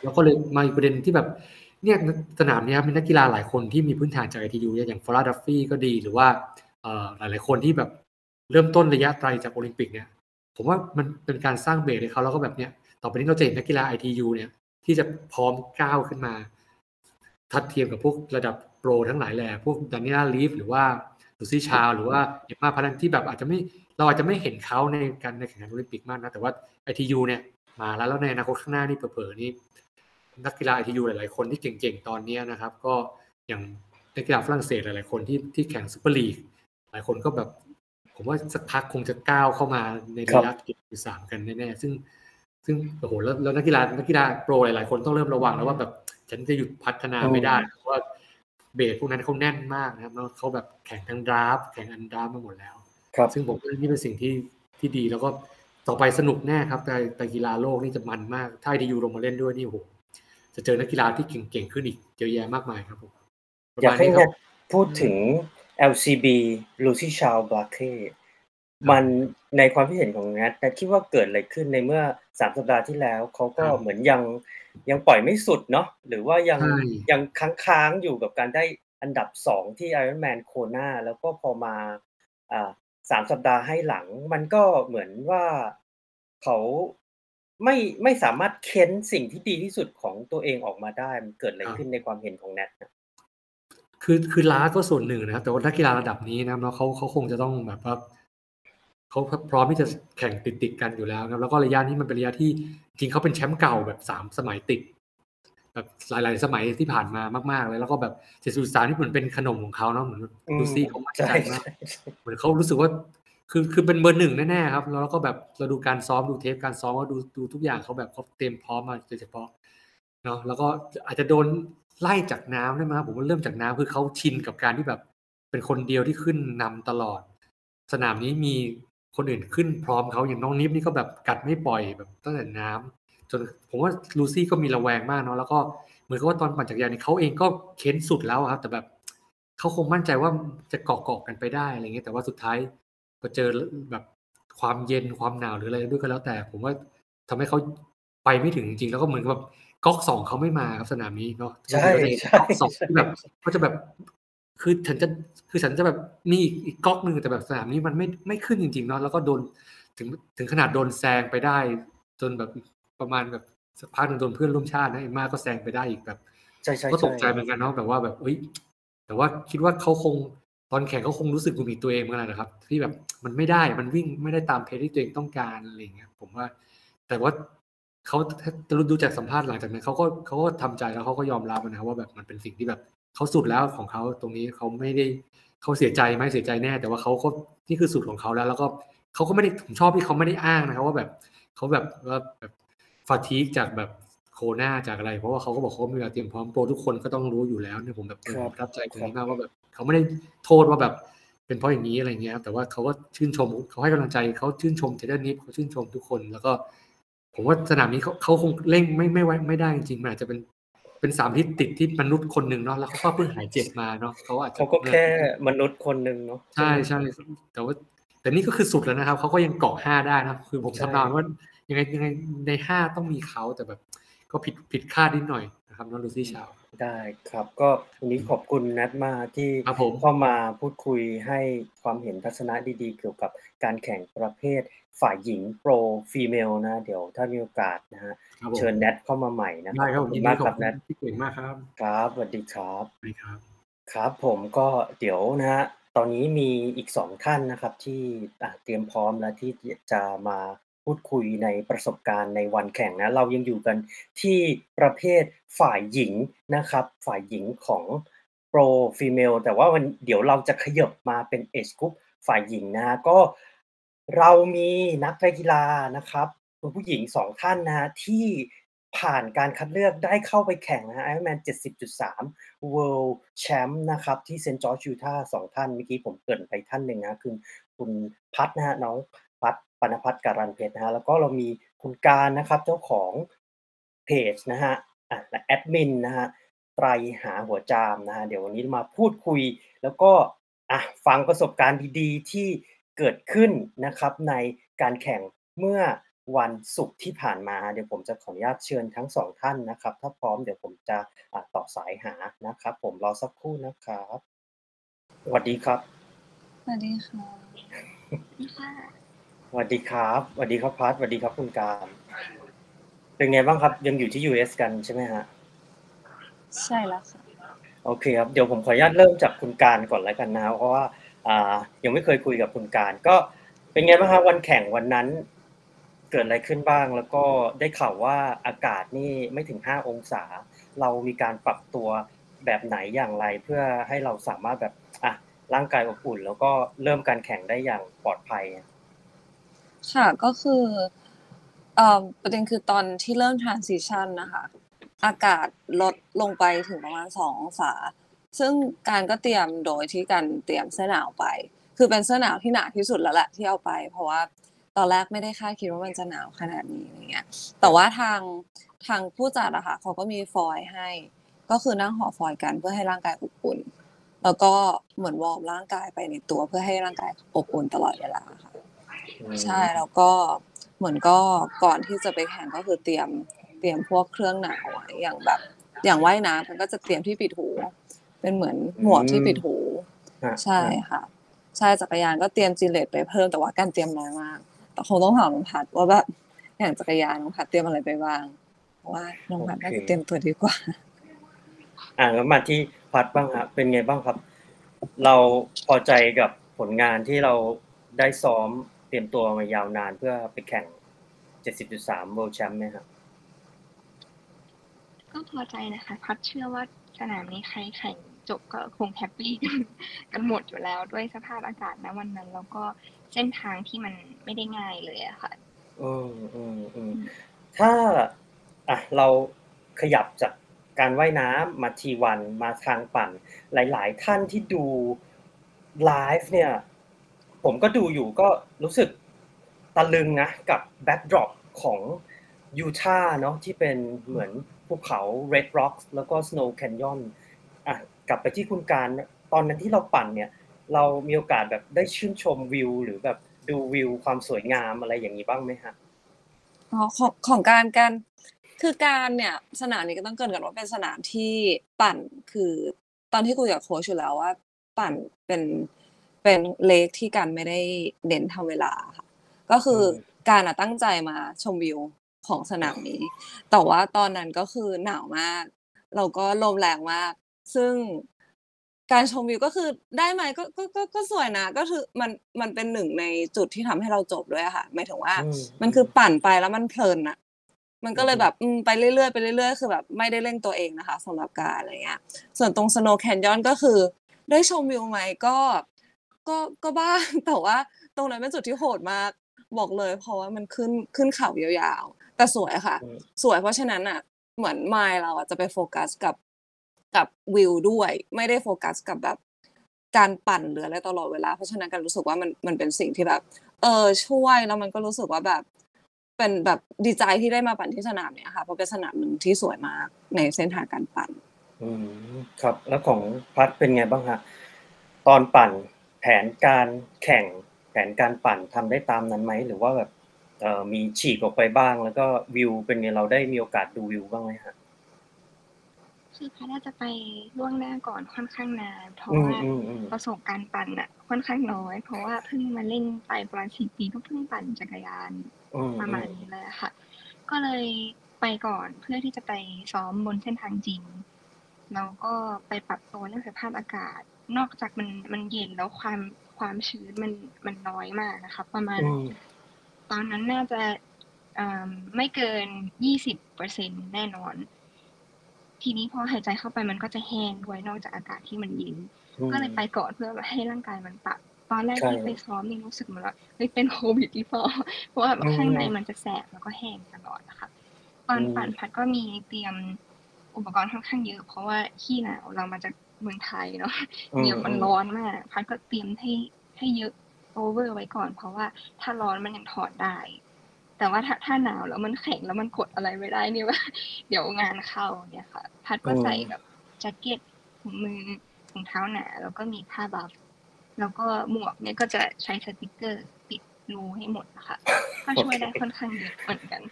แล้วก็เลยมาอีกประเด็นที่แบบเนี่ยสนามเนี้ยมีนักกีฬาหลายคนที่มีพื้นฐานจาก ITU อย่าง Flora Duffy ก็ดีหรือว่าเอ่อหลายๆคนที่แบบเริ่มต้นระยะไกลจากโอลิมปิกเนี่ยผมว่ามันเป็นการสร้าง base ให้เขาแล้วก็แบบเนี้ยต่อไปนี้เราจะเห็นนักกีฬา ITU เนี่ย ที่จะพร้อมก้าวขึ้นมา ทัดเทียมกับพวกระดับโปรทั้งหลายแหล่พวก Daniela Ryf หรือว่า Lucy Charles หรือว่า Emma Pallant ที่แบบอาจจะไม่เราอาจจะไม่เห็นเขาในการในแข่งขันโอลิมปิกมากนะแต่ว่า ITU เนี่ย มาแล้วแล้วในอนาคตข้างหน้านี่เผลอๆนี่นักกีฬา ITU หลายๆคนที่เก่งๆตอนเนี้ยนะครับ ก็อย่างนักกีฬาฝรั่งเศสหลายๆคนที่ที่แข่ง Super League หลายคนก็แบบผมว่าสักพักคงจะก้าวเข้ามาในระยะเจ็ดสิบสามกันแน่ๆซึ่ง ซึ่งโอ้โหแล้วแล้วนักกีฬานักกีฬาโปรหลายๆคนต้องเริ่มระวังแล้วว่าแบบฉันจะหยุดพัฒนาไม่ได้เพราะว่า base พวกนั้นเขาแน่นมากนะครับแล้วเขาแบบแข่งทั้ง draft แข่ง undraft มาหมดแล้ว ครับ ซึ่งผมว่านี่เป็นสิ่งที่ที่ดีแล้วก็ ต่อไปสนุกแน่ครับแต่ไตรกีฬาโลกนี่จะมันมาก ถ้า ITU ลงมาเล่นด้วยนี่โอ้โหจะเจอนักกีฬาที่เก่งๆขึ้นอีกเยอะแยะมากมายครับผมประอยากมาณให้นี้คแนรับทพูดถึง LCB Lucy c h a r l b l a k e มันในความคิดเห็นของแนทแนทคิดว่าเกิดอะไรขึ้นในเมื่อสามสัปดาห์ที่แล้วเขาก็ครับเหมือนยังยังปล่อยไม่สุดเนาะหรือว่ายังใช่ยังค้างๆอยู่กับการได้อันดับสองที่ Ironman Kona แล้วก็พอมาอ่า สามสัปดาห์ให้หลัง มันก็เหมือนว่าเขาไม่ไม่สามารถเค้นสิ่งที่ดีที่สุดของตัวเองออกมาได้ มันเกิดอะไรขึ้นในความเห็นของแนทนะคือคือล้าก็ส่วนหนึ่งนะครับแต่ว่านักกีฬาระดับนี้นะครับเนาะเขาเขาคงจะต้องแบบว่าเขาพร้อมที่จะแข่งติดติดๆกันอยู่แล้วนะครับแล้วก็ระยะนี้มันเป็นระยะที่จริงเขาเป็นแชมป์เก่าแบบสามสมัยติด แบบหลายๆ สมัยที่ผ่านมามากๆเลยแล้วก็แบบเจ็ดสุดสามที่เหมือนเป็นขนมของเขาเนาะเหมือนอืมลูซี่เขามั่นใช่ใจมากใช่ใช่เหมือนเขารู้สึกว่าคือคือเป็นเบอร์หนึ่งแน่ๆครับแล้วก็แบบเราดูการซ้อมดูเทปการซ้อมก็ดูดูทุกอย่างเขาแบบเขาเตรียมพร้อมมาโดยเฉพาะเนาะแล้วก็อาจจะโดนไล่จากน้ำได้ไหมครับผมว่าเริ่มจากน้ำคือเขาชินกับการที่แบบเป็นคนเดียวที่ขึ้นนำตลอด สนามนี้มีคนอื่นขึ้นพร้อมเขาอย่างน้องนิฟนี่ก็แบบกัดไม่ปล่อยแบบตั้งแต่น้ำ จนผมว่าลูซี่ก็มีระแวงมากเนาะแล้วก็เหมือนกับว่าตอนปั่นจักรยานนี่เขาเองก็เค้นสุดแล้วอะครับ แต่แบบเขาคงมั่นใจว่าจะเกาะเกาะๆกันไปได้อะไรเงี้ยแต่ว่าสุดท้ายพอเจอแบบความเย็นความหนาวหรืออะไรด้วยก็แล้วแต่ ผมว่าทำให้เขาไปไม่ถึงจริงๆแล้วก็เหมือนกับแบบก๊อกสองเขาไม่มาครับสนามนี้เนาะใช่ก็จะเห็นใช่ก๊อกสองที่แบบก็จะแบบคือฉันจะคือฉันจะแบบมีอีกอีกก๊อกหนึ่งแต่แบบสนามนี้มันไม่ไม่ขึ้นจริงๆเนาะแล้วก็โดนถึงถึงขนาดโดนแซงไปได้ จนแบบ ประมาณแบบสักพักหนึ่งโดนเพื่อนร่วมชาตินะเอ็มมาก็แซงไปได้อีกแบบใช่ใช่ก็ตกใจใช่เหมือนกันเนาะแบบว่าแบบเอ้ยแต่ว่าคิดว่าเขาคงตอนแข่งเขาคงรู้สึกหงุดหงิดตัวเองเหมือนกันนะครับ ที่แบบมันไม่ได้มันวิ่งไม่ได้ตามเพจที่ตัวเองต้องการอะไรอย่างเงี้ยผมว่า แต่ว่าเขาถ้าดูจากสัมภาษณ์หลังจากนั้นเขาก็เขาก็ทำใจแล้วเขาก็ยอมรับนะครับว่าแบบมันเป็นสิ่งที่แบบเขาสุดแล้วของเขาตรงนี้เขาไม่ได้เขาเสียใจไหมเสียใจแน่ แต่ว่าเขาก็นี่คือสุดของเขาแล้ว แล้วก็เขาก็ไม่ได้ผมชอบที่เขาไม่ได้อ้างนะครับว่าแบบเขาแบบว่าแบบ ฟาทีกจากแบบโคนาจากอะไร เพราะว่าเขาก็บอกเขามีเวลาเตรียมพร้อมโปรทุกคนก็ต้องรู้อยู่แล้วเนี่ยผมแบบเออผมประทับใจตรงนี้มากว่าแบบเขาไม่ได้โทษว่าแบบเป็นเพราะอย่างนี้อะไรเงี้ยครับแต่ว่าเขาก็ชื่นชมเขาให้กำลังใจเขาชื่นชม Taylor Knibb เขาชื่นชมทุกคนแล้วก็ ผมว่าสนามนี้เขาเขาคงเร่งไม่ไม่ไว้ไม่ได้จริงๆมันอาจจะเป็นเป็นสามที่ติดที่มนุษย์คนหนึ่งเนาะแล้วเขาก็เพิ่งหายเจ็บมาเนาะเขาอาจจะเขาก็แค่มนุษย์คนหนึ่งเนาะใช่ใช่แต่ว่าแต่นี่ก็คือสุดแล้วนะครับเขาก็ยังเกาะห้าได้นะคือผมใช่ทำนายว่า ยังไงยังไงในห้าต้องมีเขาแต่แบบก็ผิดผิดคาดนิดหน่อยนะครับน้องลูซี่ชาวได้ครับก็วันนี้ขอบคุณนัทมากที่ครับผมเข้ามาพูดคุยให้ความเห็นทัศนะดีๆ เกี่ยวกับการแข่งประเภทฝ่ายหญิงโปรฟีเมลนะ เดี๋ยวถ้ามีโอกาสนะฮะครับผมเชิญแนทเข้ามาใหม่นะครัได้ครับขผอบมคุยิณนดีมากขคอรับบคุแนณทพี่เก่งมากครับ ครับสวัสดีครับสวัสดีครับ ครับผมก็เดี๋ยวนะฮะตอนนี้มีอีกสองท่านนะครับที่อะเตรียมพร้อมแล้วที่จะมา พูดคุยในประสบการณ์ในวันแข่งนะ เรายังอยู่กันที่ประเภทฝ่ายหญิงนะครับ ฝ่ายหญิงของ pro female แต่ว่าวันเดี๋ยวเราจะขยับมาเป็น age group ฝ่ายหญิงนะก็เรามีนักกีฬานะครับคุณผู้หญิงสองท่านนะที่ผ่านการคัดเลือกได้เข้าไปแข่งนะฮะ Ironman 70.3 World Champ นะครับ ที่เซนต์จอร์จยูทาห์สองท่านเมื่อกี้ผมเกริ่นไปท่านหนึ่งนะคือคุณพัฒนะฮะน้องพัฒ ปนพัฒน์การันเพชรนะฮะแล้วก็เรามีคุณการนะครับเจ้าของเพจนะฮะอะและแอดมินนะฮะไตรหาหัวจามนะฮะเดี๋ยววันนี้มาพูดคุย แล้วก็อะฟังประสบการณ์ดีๆ ที่เกิดขึ้นนะครับในการแข่งเมื่อวันศุกร์ที่ผ่านมาเดี๋ยวผมจะขออนุญาตเชิญทั้งสองท่านนะครับ ถ้าพร้อมเดี๋ยวผมจะอะต่อสายหานะครับ ผมรอสักครู่นะครับสวัสดีครับสวัสดีค่ะค่ะส วัสดีครับสวัสดีครับพัทสวัสดีครับคุณการเป็นไงบ้างครับ ยังอยู่ที่ US กันใช่ไหมฮะ ใช่แล้วค่ะ โอเคครับ เดี๋ยวผมขออนุญาตเริ่มจากคุณการก่อนแล้วกันนะเพราะว่าอ่า ยังไม่เคยคุยกับคุณการ ก็เป็นไงบ้างครับวันแข่งวันนั้น เกิดอะไรขึ้นบ้าง แล้วก็ได้ข่าวว่าอากาศนี่ไม่ถึง5องศา เรามีการปรับตัวแบบไหนอย่างไร เพื่อให้เราสามารถแบบอะร่างกายอบอุ่น แล้วก็เริ่มการแข่งได้อย่างปลอดภัย ค่ะก็คือเอ่อประเด็นคือตอนที่เริ่ม transition นะคะ อากาศลดลงไปถึงประมาณสององศา ซึ่งการก็เตรียมโดยที่การเตรียมเสื้อหนาวไป คือเป็นเสื้อหนาวที่หนาที่สุดแล้วแหละที่เอาไป เพราะว่าตอนแรกไม่ได้คาดคิดว่ามันจะหนาวขนาดนี้อะไรเงี้ย แต่ว่าทางทางผู้จัดอะค่ะเขาก็มีฟอยล์ให้ ก็คือนั่งห่อฟอยล์กันเพื่อให้ร่างกายอบอุ่น แล้วก็เหมือนวอร์มร่างกายไปในตัวเพื่อให้ร่างกายอบอุ่นตลอดเวลาค่ะ ใช่แล้วก็เหมือนก็ก่อนที่จะไปแข่งก็คือเตรียมเตรียมพวกเครื่องหนาวไว้อย่างแบบ อย่างว่ายน้ำมันก็จะเตรียมที่ปิดหู เป็นเหมือนหมวกที่ปิดหูฮะใช่ค่ะ ใช่จักรยานก็เตรียมจิเลตไปเพิ่มแต่ว่าการเตรียมน้อยมาก แต่คงต้องถามน้องพัดว่าแบบอย่างจักรยานน้องพัดเตรียมอะไรไปบ้างเพราะว่าน้องพัดน่าจะเตรียมตัวดีกว่า อ่าแล้วมาที่พัดบ้างครับเป็นไงบ้างครับ เราพอใจกับผลงานที่เราได้ซ้อมเต รียมตัวมายาวนานเพื่อไปแข่ง 70.3 World Champ ไหมครับก็พอใจนะคะพัดเชื่อว่าสนามนี้ใครแข่งจบก็คงแฮปปี้กันหมดอยู่แล้วด้วยสภาพอากาศณวันนั้น แล้วก็เส้นทางที่มันไม่ได้ง่ายเลยอะค่ะอืมอืมอืมถ้าอะเราขยับจากการว่ายน้ำมา T1มาทางปั่น หลาย ๆ ท่านที่ดูไลฟ์เนี่ย ผมก็ดูอยู่ก็รู้สึกตะลึงนะกับ backdrop ของยูทาห์เนาะที่เป็นเหมือนภูเขา Red Rocks แล้วก็ Snow Canyon อะกลับไปที่คุณการตอนนั้นที่เราปั่นเนี่ย เรามีโอกาสแบบได้ชื่นชมวิว หรือแบบดูวิวความสวยงามอะไรอย่างนี้บ้างไหมฮะอ๋อของของการการคือการเนี่ยสนามนี้ก็ต้องเกินกันว่าเป็นสนามที่ปั่นคือตอนที่คุยกับโค้ชอยู่แล้วว่า ปั่นเป็น เป็นเลกที่การไม่ได้เน้นทำเวลาค่ะก็คืออมการอะตั้งใจมาชมวิวของสนามนี้ แต่ว่าตอนนั้นก็คือหนาวมากแล้วก็ลมแรงมาก ซึ่งการชมวิวก็คือได้ไหมก็ก็ก็ก็สวยนะก็คือมันมันเป็นหนึ่งในจุดที่ทำให้เราจบด้วยอะค่ะหมายถึงว่าอืมมันคือปั่นไปแล้วมันเพลินอะมันก็เลยอือฮึแบบอืมไปเรื่อยๆไปเรื่อยๆ คือแบบไม่ได้เร่งตัวเองนะคะสำหรับการอะไรเงี้ย ส่วนตรง Snow Canyon ก็คือ ได้ชมวิวไหมก็ ก็ก็บ้างแต่ว่าตรงนั้นเป็นจุดที่โหดมาก บอกเลย เพราะว่ามันขึ้นขึ้นเขายาวๆ แต่สวยค่ะอืมสวยเพราะฉะนั้นอะ เหมือนมายเราอะจะไปโฟกัสกับกับวิวด้วย ไม่ได้โฟกัสกับแบบการปั่นหรืออะไรตลอดเวลา เพราะฉะนั้นการรู้สึกว่ามันมันเป็นสิ่งที่แบบ เออช่วยแล้วมันก็รู้สึกว่าแบบ เป็นแบบดีใจที่ได้มาปั่นที่สนามเนี่ยค่ะเพราะเป็นสนามหนึ่งที่สวยมากในเส้นทางการปั่น อืมครับ แล้วของพัดเป็นไงบ้างฮะตอนปั่น แผนการแข่งแผนการปั่นทำได้ตามนั้นไหมหรือว่าแบบเอ่อมีฉีกออกไปบ้าง แล้วก็วิวเป็นไงเราได้มีโอกาสดูวิวบ้างไหมฮะคือพัดน่าจะไปล่วงหน้าก่อนค่อนข้างนานเพราะอืมว่าอืมอืมประสบการณ์ปั่นอะค่อนข้างน้อย เพราะว่าเพิ่งมาเล่นไปประมาณสี่ปีก็เพิ่งปั่นจักรยานอืมประมาณนี้เลยอะค่ะ ก็เลยไปก่อนเพื่อที่จะไปซ้อมบนเส้นทางจริงแล้วก็ไปปรับตัวเรื่องสภาพอากาศ นอกจากมันมันเย็นแล้วความความชื้นมันมันน้อยมากนะคะ ประมาณอืมตอนนั้นน่าจะอ่าไม่เกินยี่สิบเปอร์เซ็นแน่นอน ทีนี้พอหายใจเข้าไปมันก็จะแห้งด้วยนอกจากอากาศที่มันเย็นอืมก็เลยไปก่อนเพื่อให้ร่างกายมันปรับตอนแรกใช่ที่ไปซ้อมนี่รู้สึกเหมือนว่าเฮ้ยเป็นโควิดหรือเปล่าเพราะว่าแบบอืมข้างในมันจะแสบแล้วก็แห้งตลอดนะคะ ตอนอืมปั่นพัดก็มีเตรียมอุปกรณ์ค่อนข้างเยอะ เพราะว่าขี้หนาวเรามาจาก เมืองไทยเนาะอืมเนี่ยมันอืมร้อนมาก พัดก็เตรียมให้ให้เยอะโอเวอร์ไว้ก่อน เพราะว่าถ้าร้อนมันยังถอดได้ แต่ว่าถ้าถ้าหนาวแล้วมันแข็งแล้วมันกดอะไรไม่ได้เนี่ยว่า เดี๋ยวงานเข้าเนี่ยค่ะ พัดก็อืมใส่แบบแจ็คเก็ตถุงมือถุงเท้าหนาแล้วก็มีผ้าบัฟแล้วก็หมวกเนี่ยก็จะใช้สติกเกอร์ปิดรูให้หมดนะคะก็ช่วยได้ค่อนข้างเยอะเหมือนกัน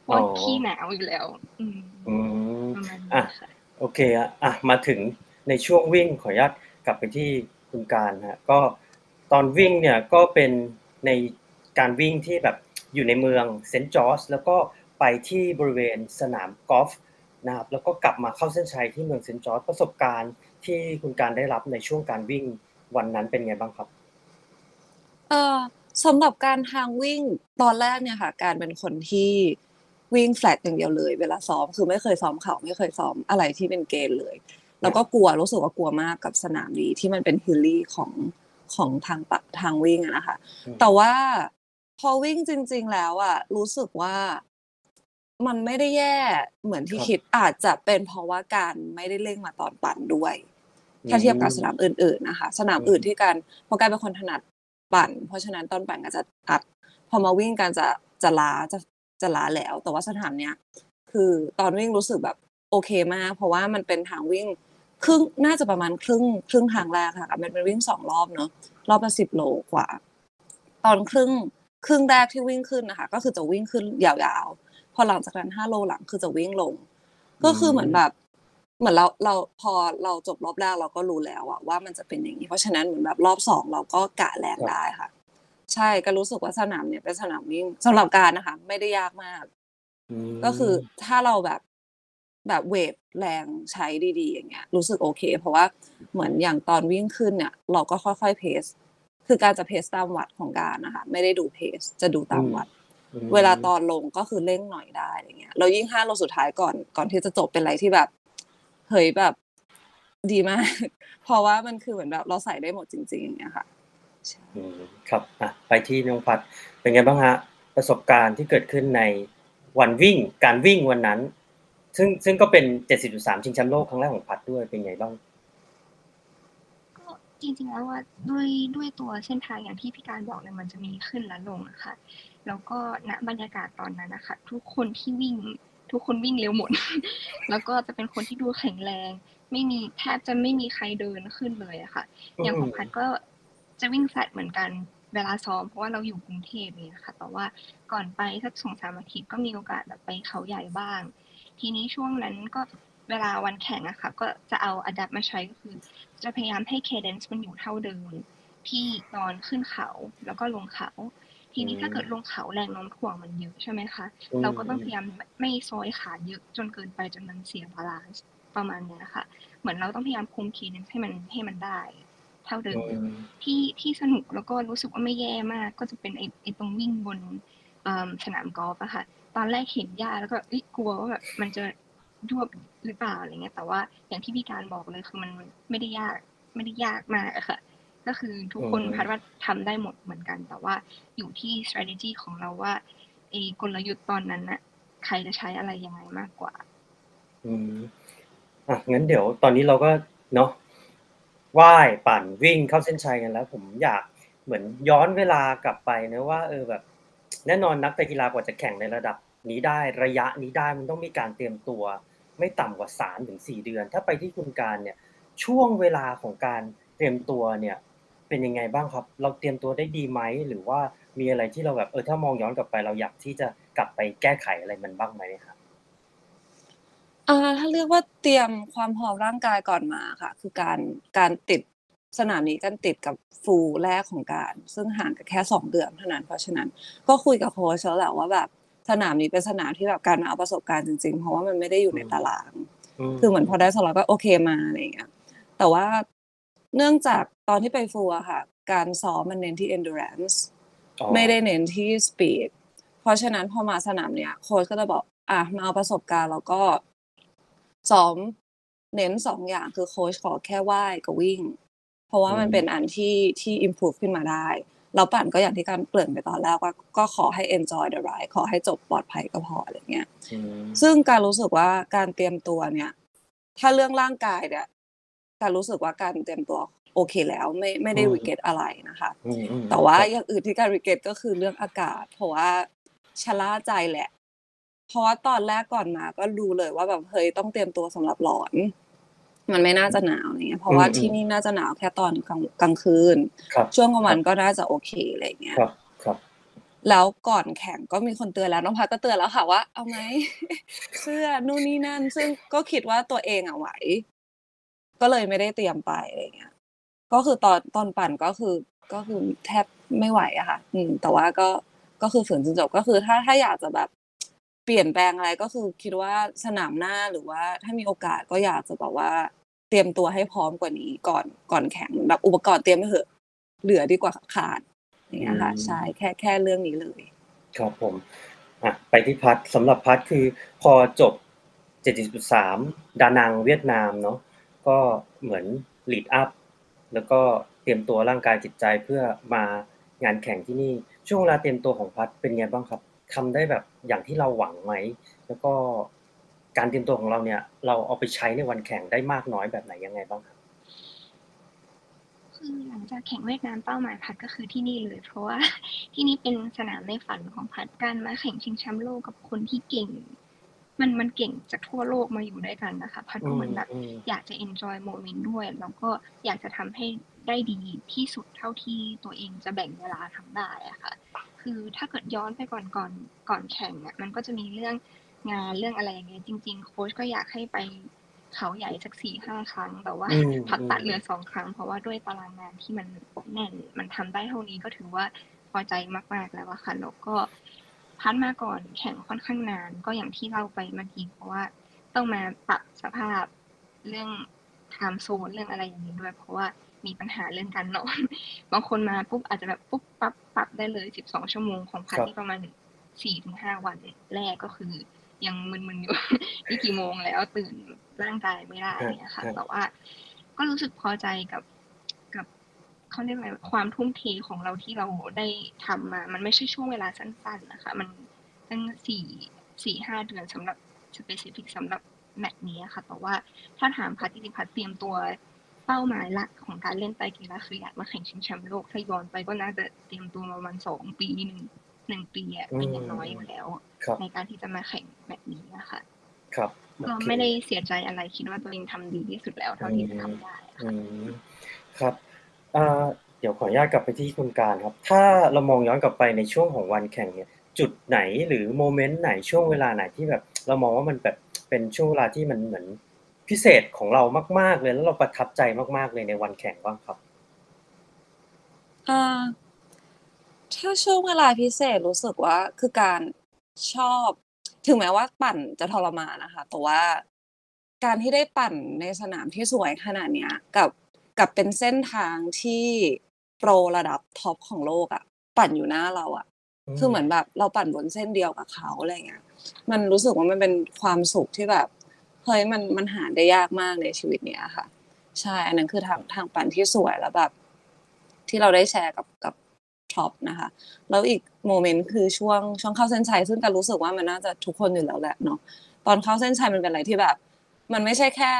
เพราะว่าอ๋อขี้หนาวอยู่แล้ว อืมอืมประมาณนี้อะค่ะโอเคอะอะมาถึง ในช่วงวิ่งขออนุญาตกลับไปที่คุณการฮะก็ตอนวิ่งเนี่ยก็เป็นในการวิ่งที่แบบอยู่ในเมืองเซนต์จอร์จแล้วก็ไปที่บริเวณสนามกอล์ฟนะครับแล้วก็กลับมาเข้าเส้นชัยที่เมืองเซนต์จอร์จประสบการณ์ที่คุณการได้รับในช่วงการวิ่งวันนั้นเป็นไงบ้างครับเออสำหรับการทางวิ่งตอนแรกเนี่ยค่ะ การเป็นคนที่วิ่งแฟลตอย่างเดียวเลย เวลาซ้อมคือไม่เคยซ้อมเขาไม่เคยซ้อมอะไรที่เป็น gain เลย แล้วก็กลัวรู้สึกว่ากลัวมากกับสนามนี้ที่มันเป็น hilly ของของทางปะทางวิ่งอะนะคะอืมแต่ว่าพอวิ่งจริง ๆ แล้วอะรู้สึกว่ามันไม่ได้แย่เหมือนที่ครับคิดอาจจะเป็นเพราะว่าการไม่ได้เร่งมาตอนปั่นด้วย ถ้าเทียบกับสนามอื่น ๆนะคะ สนามอืมอื่นที่การเพราะการเป็นคนถนัดปั่น เพราะฉะนั้นตอนปั่นก็จะอัด พอมาวิ่งกันจะจะล้าจะจะล้าแล้ว แต่ว่าสนามเนี้ยคือตอนวิ่งรู้สึกแบบโอเคมากเพราะว่ามันเป็นทางวิ่ง ครึ่งน่าจะประมาณครึ่งครึ่งทางแรกค่ะมันเป็นวิ่งสองรอบเนาะรอบละสิบโลกว่า ตอนครึ่งครึ่งแรกที่วิ่งขึ้นนะคะ ก็คือจะวิ่งขึ้นยาวๆ พอหลังจากนั้นห้าโลหลังคือจะวิ่งลง ก็คือเหมือนแบบ เหมือนเราเราพอเราจบรอบแรกเราก็รู้แล้วอะว่ามันจะเป็นอย่างนี้ เพราะฉะนั้นเหมือนแบบรอบสองเราก็กะแรงได้ค่ะ ใช่ก็รู้สึกว่าสนามเนี่ยเป็นสนามวิ่งสำหรับการนะคะ ไม่ได้ยากมากมก็คือถ้าเราแบบ แบบเวทแรงใช้ดีๆอย่างเงี้ยรู้สึกโอเค เพราะว่าเหมือนอย่างตอนวิ่งขึ้นเนี่ย เราก็ค่อยๆเพสคือการจะเพสตามวัดของการนะคะไม่ได้ดูเพสจะดูตามวัดอืมเวลาตอนลงก็คือเร่งหน่อยได้อะไรเงี้ยเรายิ่งห้าโลสุดท้ายก่อนก่อนที่จะจบเป็นอะไรที่แบบเฮ้ยแบบดีมาก เพราะว่ามันคือเหมือนแบบเราใส่ได้หมดจริงๆอย่างเงี้ยค่ะใช่อืมครับอะไปที่น้องพัดเป็นไงบ้างฮะประสบการณ์ที่เกิดขึ้นในวันวิ่งการวิ่งวันนั้น ซึ่งซึ่งก็เป็น70.3ชิงแชมป์โลกครั้งแรกของพัดด้วยเป็นไงบ้าง ก็จริงๆแล้วว่าด้วยด้วยตัวเส้นทางอย่างที่พี่การบอกเนี่ยมันจะมีขึ้นและลงนะคะแล้วก็ณบรรยากาศตอนนั้นนะคะทุกคนที่วิ่ง ทุกคนวิ่งเร็วหมด แล้วก็จะเป็นคนที่ดูแข็งแรง ไม่มีแทบจะไม่มีใครเดินขึ้นเลยอะค่ะ อย่างของพัดก็จะวิ่งแฟลตเหมือนกันเวลาซ้อมเพราะว่าเราอยู่กรุงเทพเนี่ยค่ะ แต่ว่าก่อนไปสักสองสามอาทิตย์ก็มีโอกาสแบบไปเขาใหญ่บ้าง ทีนี้ช่วงนั้นก็เวลาวันแข่งอะค่ะ ก็จะเอา adapt มาใช้ก็คือ จะพยายามให้ cadence มันอยู่เท่าเดิมที่ตอนขึ้นเขาแล้วก็ลงเขา ทีนี้อืมถ้าเกิดลงเขาแรงโน้มถ่วงมันเยอะใช่ไหมคะอืมเราก็ต้องพยายามไม่ไม่ซอยขาเยอะจนเกินไปจนมันเสีย balance ประมาณเนี้ยค่ะเหมือนเราต้องพยายามคุมคีนให้มันให้มันได้ เท่าเดิมอืมที่ที่สนุกแล้วก็รู้สึกว่าไม่แย่มาก ก็จะเป็นไอ้ไอ้ตรงวิ่งบนเอิ่มสนามกอล์ฟอะค่ะ ตอนแรกเห็นหญ้าแล้วก็เอ้ยกลัวว่าแบบมันจะยวบหรือเปล่าอะไรเงี้ย แต่ว่าอย่างที่พี่การบอกเลยคือมันไม่ได้ยากไม่ได้ยากมากอะค่ะ ก็คือทุกคนอืมพัดว่าทำได้หมดเหมือนกัน แต่ว่าอยู่ที่ strategy ของเราว่าไอ้กลยุทธ์ตอนนั้นน่ะ ใครจะใช้อะไรยังไงมากกว่า อืมอะงั้นเดี๋ยวตอนนี้เราก็เนาะว่ายปั่นวิ่งเข้าเส้นชัยกันแล้ว ผมอยากเหมือนย้อนเวลากลับไปนะว่า เออแบบ แน่นอนนักกีฬากว่าจะแข่งในระดับนี้ได้ระยะนี้ได้มันต้องมีการเตรียมตัว ไม่ต่ำกว่าสามถึงสี่เดือน ถ้าไปที่คุณการเนี่ยช่วงเวลาของการเตรียมตัวเนี่ยเป็นยังไงบ้างครับ เราเตรียมตัวได้ดีไหมหรือว่ามีอะไรที่เราแบบเออถ้ามองย้อนกลับไปเราอยากที่จะกลับไปแก้ไขอะไรมันบ้างไหมครับอ่าถ้าเรียกว่าเตรียมความพร้อมร่างกายก่อนมาค่ะ คือการการติด สนามนี้กันติดกับฟูลแรกของการ ซึ่งห่างกันแค่สองเดือนเท่านั้นเพราะฉะนั้นก็คุยกับโค้ชแล้วแหละว่าแบบสนามนี้เป็นสนามที่แบบการมาเอาประสบการณ์จริงๆ เพราะว่ามันไม่ได้อยู่ในตาราง คือเหมือนพอได้สล็อตก็โอเคมาอะไรอย่างเงี้ยแต่ว่าเนื่องจากตอนที่ไปฟูลอะค่ะ การซ้อมมันเน้นที่ endurance อ๋อไม่ได้เน้นที่ speed เพราะฉะนั้นพอมาสนามเนี้ยโค้ชก็จะบอกอะมาเอาประสบการณ์แล้วก็ซ้อมเน้นสองอย่างคือโค้ชขอแค่ว่ายกับวิ่ง เพราะว่ามันอืมเป็นอันที่ที่ improve ขึ้นมาได้แล้วปั่นก็อย่างที่การเกริ่นไปตอนแรกว่าก็ขอให้ enjoy the ride ขอให้จบปลอดภัยก็พออะไรเงี้ยอืมซึ่งการรู้สึกว่าการเตรียมตัวเนี่ย ถ้าเรื่องร่างกายเนี่ยการรู้สึกว่าการเตรียมตัวโอเคแล้วไม่ไม่ได้อืมรีเกตอะไรนะคะอืมอืมแต่ว่าครับอย่างอื่นที่การรีเกตก็คือเรื่องอากาศ เพราะว่าชะล่าใจแหละ เพราะว่าตอนแรกก่อนมาก็ดูเลยว่าแบบเฮ้ยต้องเตรียมตัวสำหรับร้อน มันไม่น่าจะหนาวอะไรเงี้ยเพราะว่าอืมที่นี่น่าจะหนาวแค่ตอนกลางกลางคืนครับช่วงกลางวันก็น่าจะโอเคอะไรเงี้ยครับครับแล้วก่อนแข่งก็มีคนเตือนแล้วน้องพัดก็เตือนแล้วค่ะว่า เอาไหมเสื้อนู่นนี่นั่น ซึ่งก็คิดว่าตัวเองอะไหว ก็เลยไม่ได้เตรียมไปอะไรเงี้ย ก็คือตอนตอนปั่นก็คือก็คือแทบไม่ไหวอะค่ะ อืม แต่ว่าก็ก็คือฝืนจนจบก็คือถ้าถ้าอยากจะแบบ เปลี่ยนแปลงอะไรก็คือคิดว่าสนามหน้าหรือว่าถ้ามีโอกาสก็อยากจะแบบว่าเตรียมตัวให้พร้อมกว่านี้ก่อนก่อนแข่งแบบอุปกรณ์เตรียมไม่เถอะเหลือดีกว่าขาดอย่างเงี้ยค่ะใช่แค่แค่เรื่องนี้เลยครับผมอะไปที่พัดสำหรับพัดคือพอจบ 70.3 ดานังเวียดนามเนาะก็เหมือนลีดอัพแล้วก็เตรียมตัวร่างกายจิตใจเพื่อมางานแข่งที่นี่ ช่วงเวลาเตรียมตัวของพัดเป็นไงบ้างครับทำได้แบบ อย่างที่เราหวังไหม แล้วก็การเตรียมตัวของเราเนี่ย เราเอาไปใช้ในวันแข่งได้มากน้อยแบบไหนยังไงบ้างครับคือหลังจากแข่งเวียดนามเป้าหมายพัดก็คือที่นี่เลย เพราะว่าที่นี่เป็นสนามในฝันของพัดการมาแข่งชิงแชมป์โลกกับคนที่เก่ง มันมันเก่งจากทั่วโลกมาอยู่ด้วยกันนะคะ พัดก็เหมือนแบบอืมอยากจะ enjoy moment ด้วย แล้วก็อยากจะทำให้ได้ดีที่สุดเท่าที่ตัวเองจะแบ่งเวลาทำได้อะค่ะ คือถ้าเกิดย้อนไปก่อนก่อนก่อนแข่งอะมันก็จะมีเรื่องงานเรื่องอะไรอย่างเงี้ยจริง ๆ โค้ชก็อยากให้ไปเขาใหญ่สักสี่ห้าครั้ง แต่ว่าอืมพักตัดอืมเหลือสองครั้ง เพราะว่าด้วยตารางงานที่มันแน่น มันทำได้เท่านี้ก็ถือว่าพอใจมาก ๆ แล้วอะค่ะแล้วก็พัดมาก่อนแข่งค่อนข้างนาน ก็อย่างที่เล่าไปเมื่อกี้เพราะว่าต้องมาปรับสภาพเรื่องไทม์โซนเรื่องอะไรอย่างนี้ด้วย เพราะว่า มีปัญหาเรื่องการนอน บางคนมาปุ๊บอาจจะแบบปุ๊บปั๊บปรับได้เลยสิบสองชั่วโมงของพัดครับนี่ประมาณสี่ถึงห้าวันแรกก็คือ ยังมึนๆอยู่นี่กี่โมงแล้วตื่นร่างกายไม่ได้เนี่ยค่ะฮะแต่ว่า ก็รู้สึกพอใจกับกับเขาเรียกอะไรความทุ่มเทของเราที่เราได้ทำมา มันไม่ใช่ช่วงเวลาสั้น ๆนะคะ มันตั้งสี่สี่ห้าเดือนสำหรับสเปซิฟิกสำหรับแมตช์นี้ค่ะ แต่ว่าถ้าถามพัดจริงๆพัดเตรียมตัว เป้าหมายหลักของการเล่นไตรกีฬาคืออยากมาแข่งชิงแชมป์โลกถ้าย้อนไปก็น่าจะเตรียมตัวมาประมาณสองปีหนึ่งหนึ่งปีอะเป็นอย่างน้อยอยู่แล้วครับในการที่จะมาแข่งแบบนี้นะคะครับก็โอเคไม่ได้เสียใจอะไรคิดว่าตัวเองทำดีที่สุดแล้วเท่าที่จะทำได้อืมครับอ่าเดี๋ยวขออนุญาตกลับไปที่คุณการครับ ถ้าเรามองย้อนกลับไปในช่วงของวันแข่งเนี่ย จุดไหนหรือโมเมนต์ไหนช่วงเวลาไหนที่แบบ เรามองว่ามันแบบเป็นช่วงเวลาที่มันเหมือน พิเศษของเรามาก ๆ เลยแล้วเราประทับใจมาก ๆ เลยในวันแข่งบ้างครับอ่าถถ้าช่วงเวลาพิเศษรู้สึกว่าคือการชอบ ถึงแม้ว่าปั่นจะทรมานนะคะ แต่ว่าการที่ได้ปั่นในสนามที่สวยขนาดเนี้ย กับกับเป็นเส้นทางที่โปรระดับท็อปของโลกอะปั่นอยู่หน้าเราอะอืมคือเหมือนแบบเราปั่นบนเส้นเดียวกับเขาอะไรเงี้ย มันรู้สึกว่ามันเป็นความสุขที่แบบ เฮ้ยมันมันหาได้ยากมากในชีวิตเนี้ยค่ะ ใช่อันนั้นคือทางทางปั่นที่สวยแล้วแบบ ที่เราได้แชร์กับกับtop นะคะ แล้วอีก moment คือช่วงช่วงเข้าเส้นชัยซึ่งการรู้สึกว่ามันน่าจะทุกคนอยู่แล้วแหละเนาะตอนเข้าเส้นชัยมันเป็นอะไรที่แบบ มันไม่ใช่แค่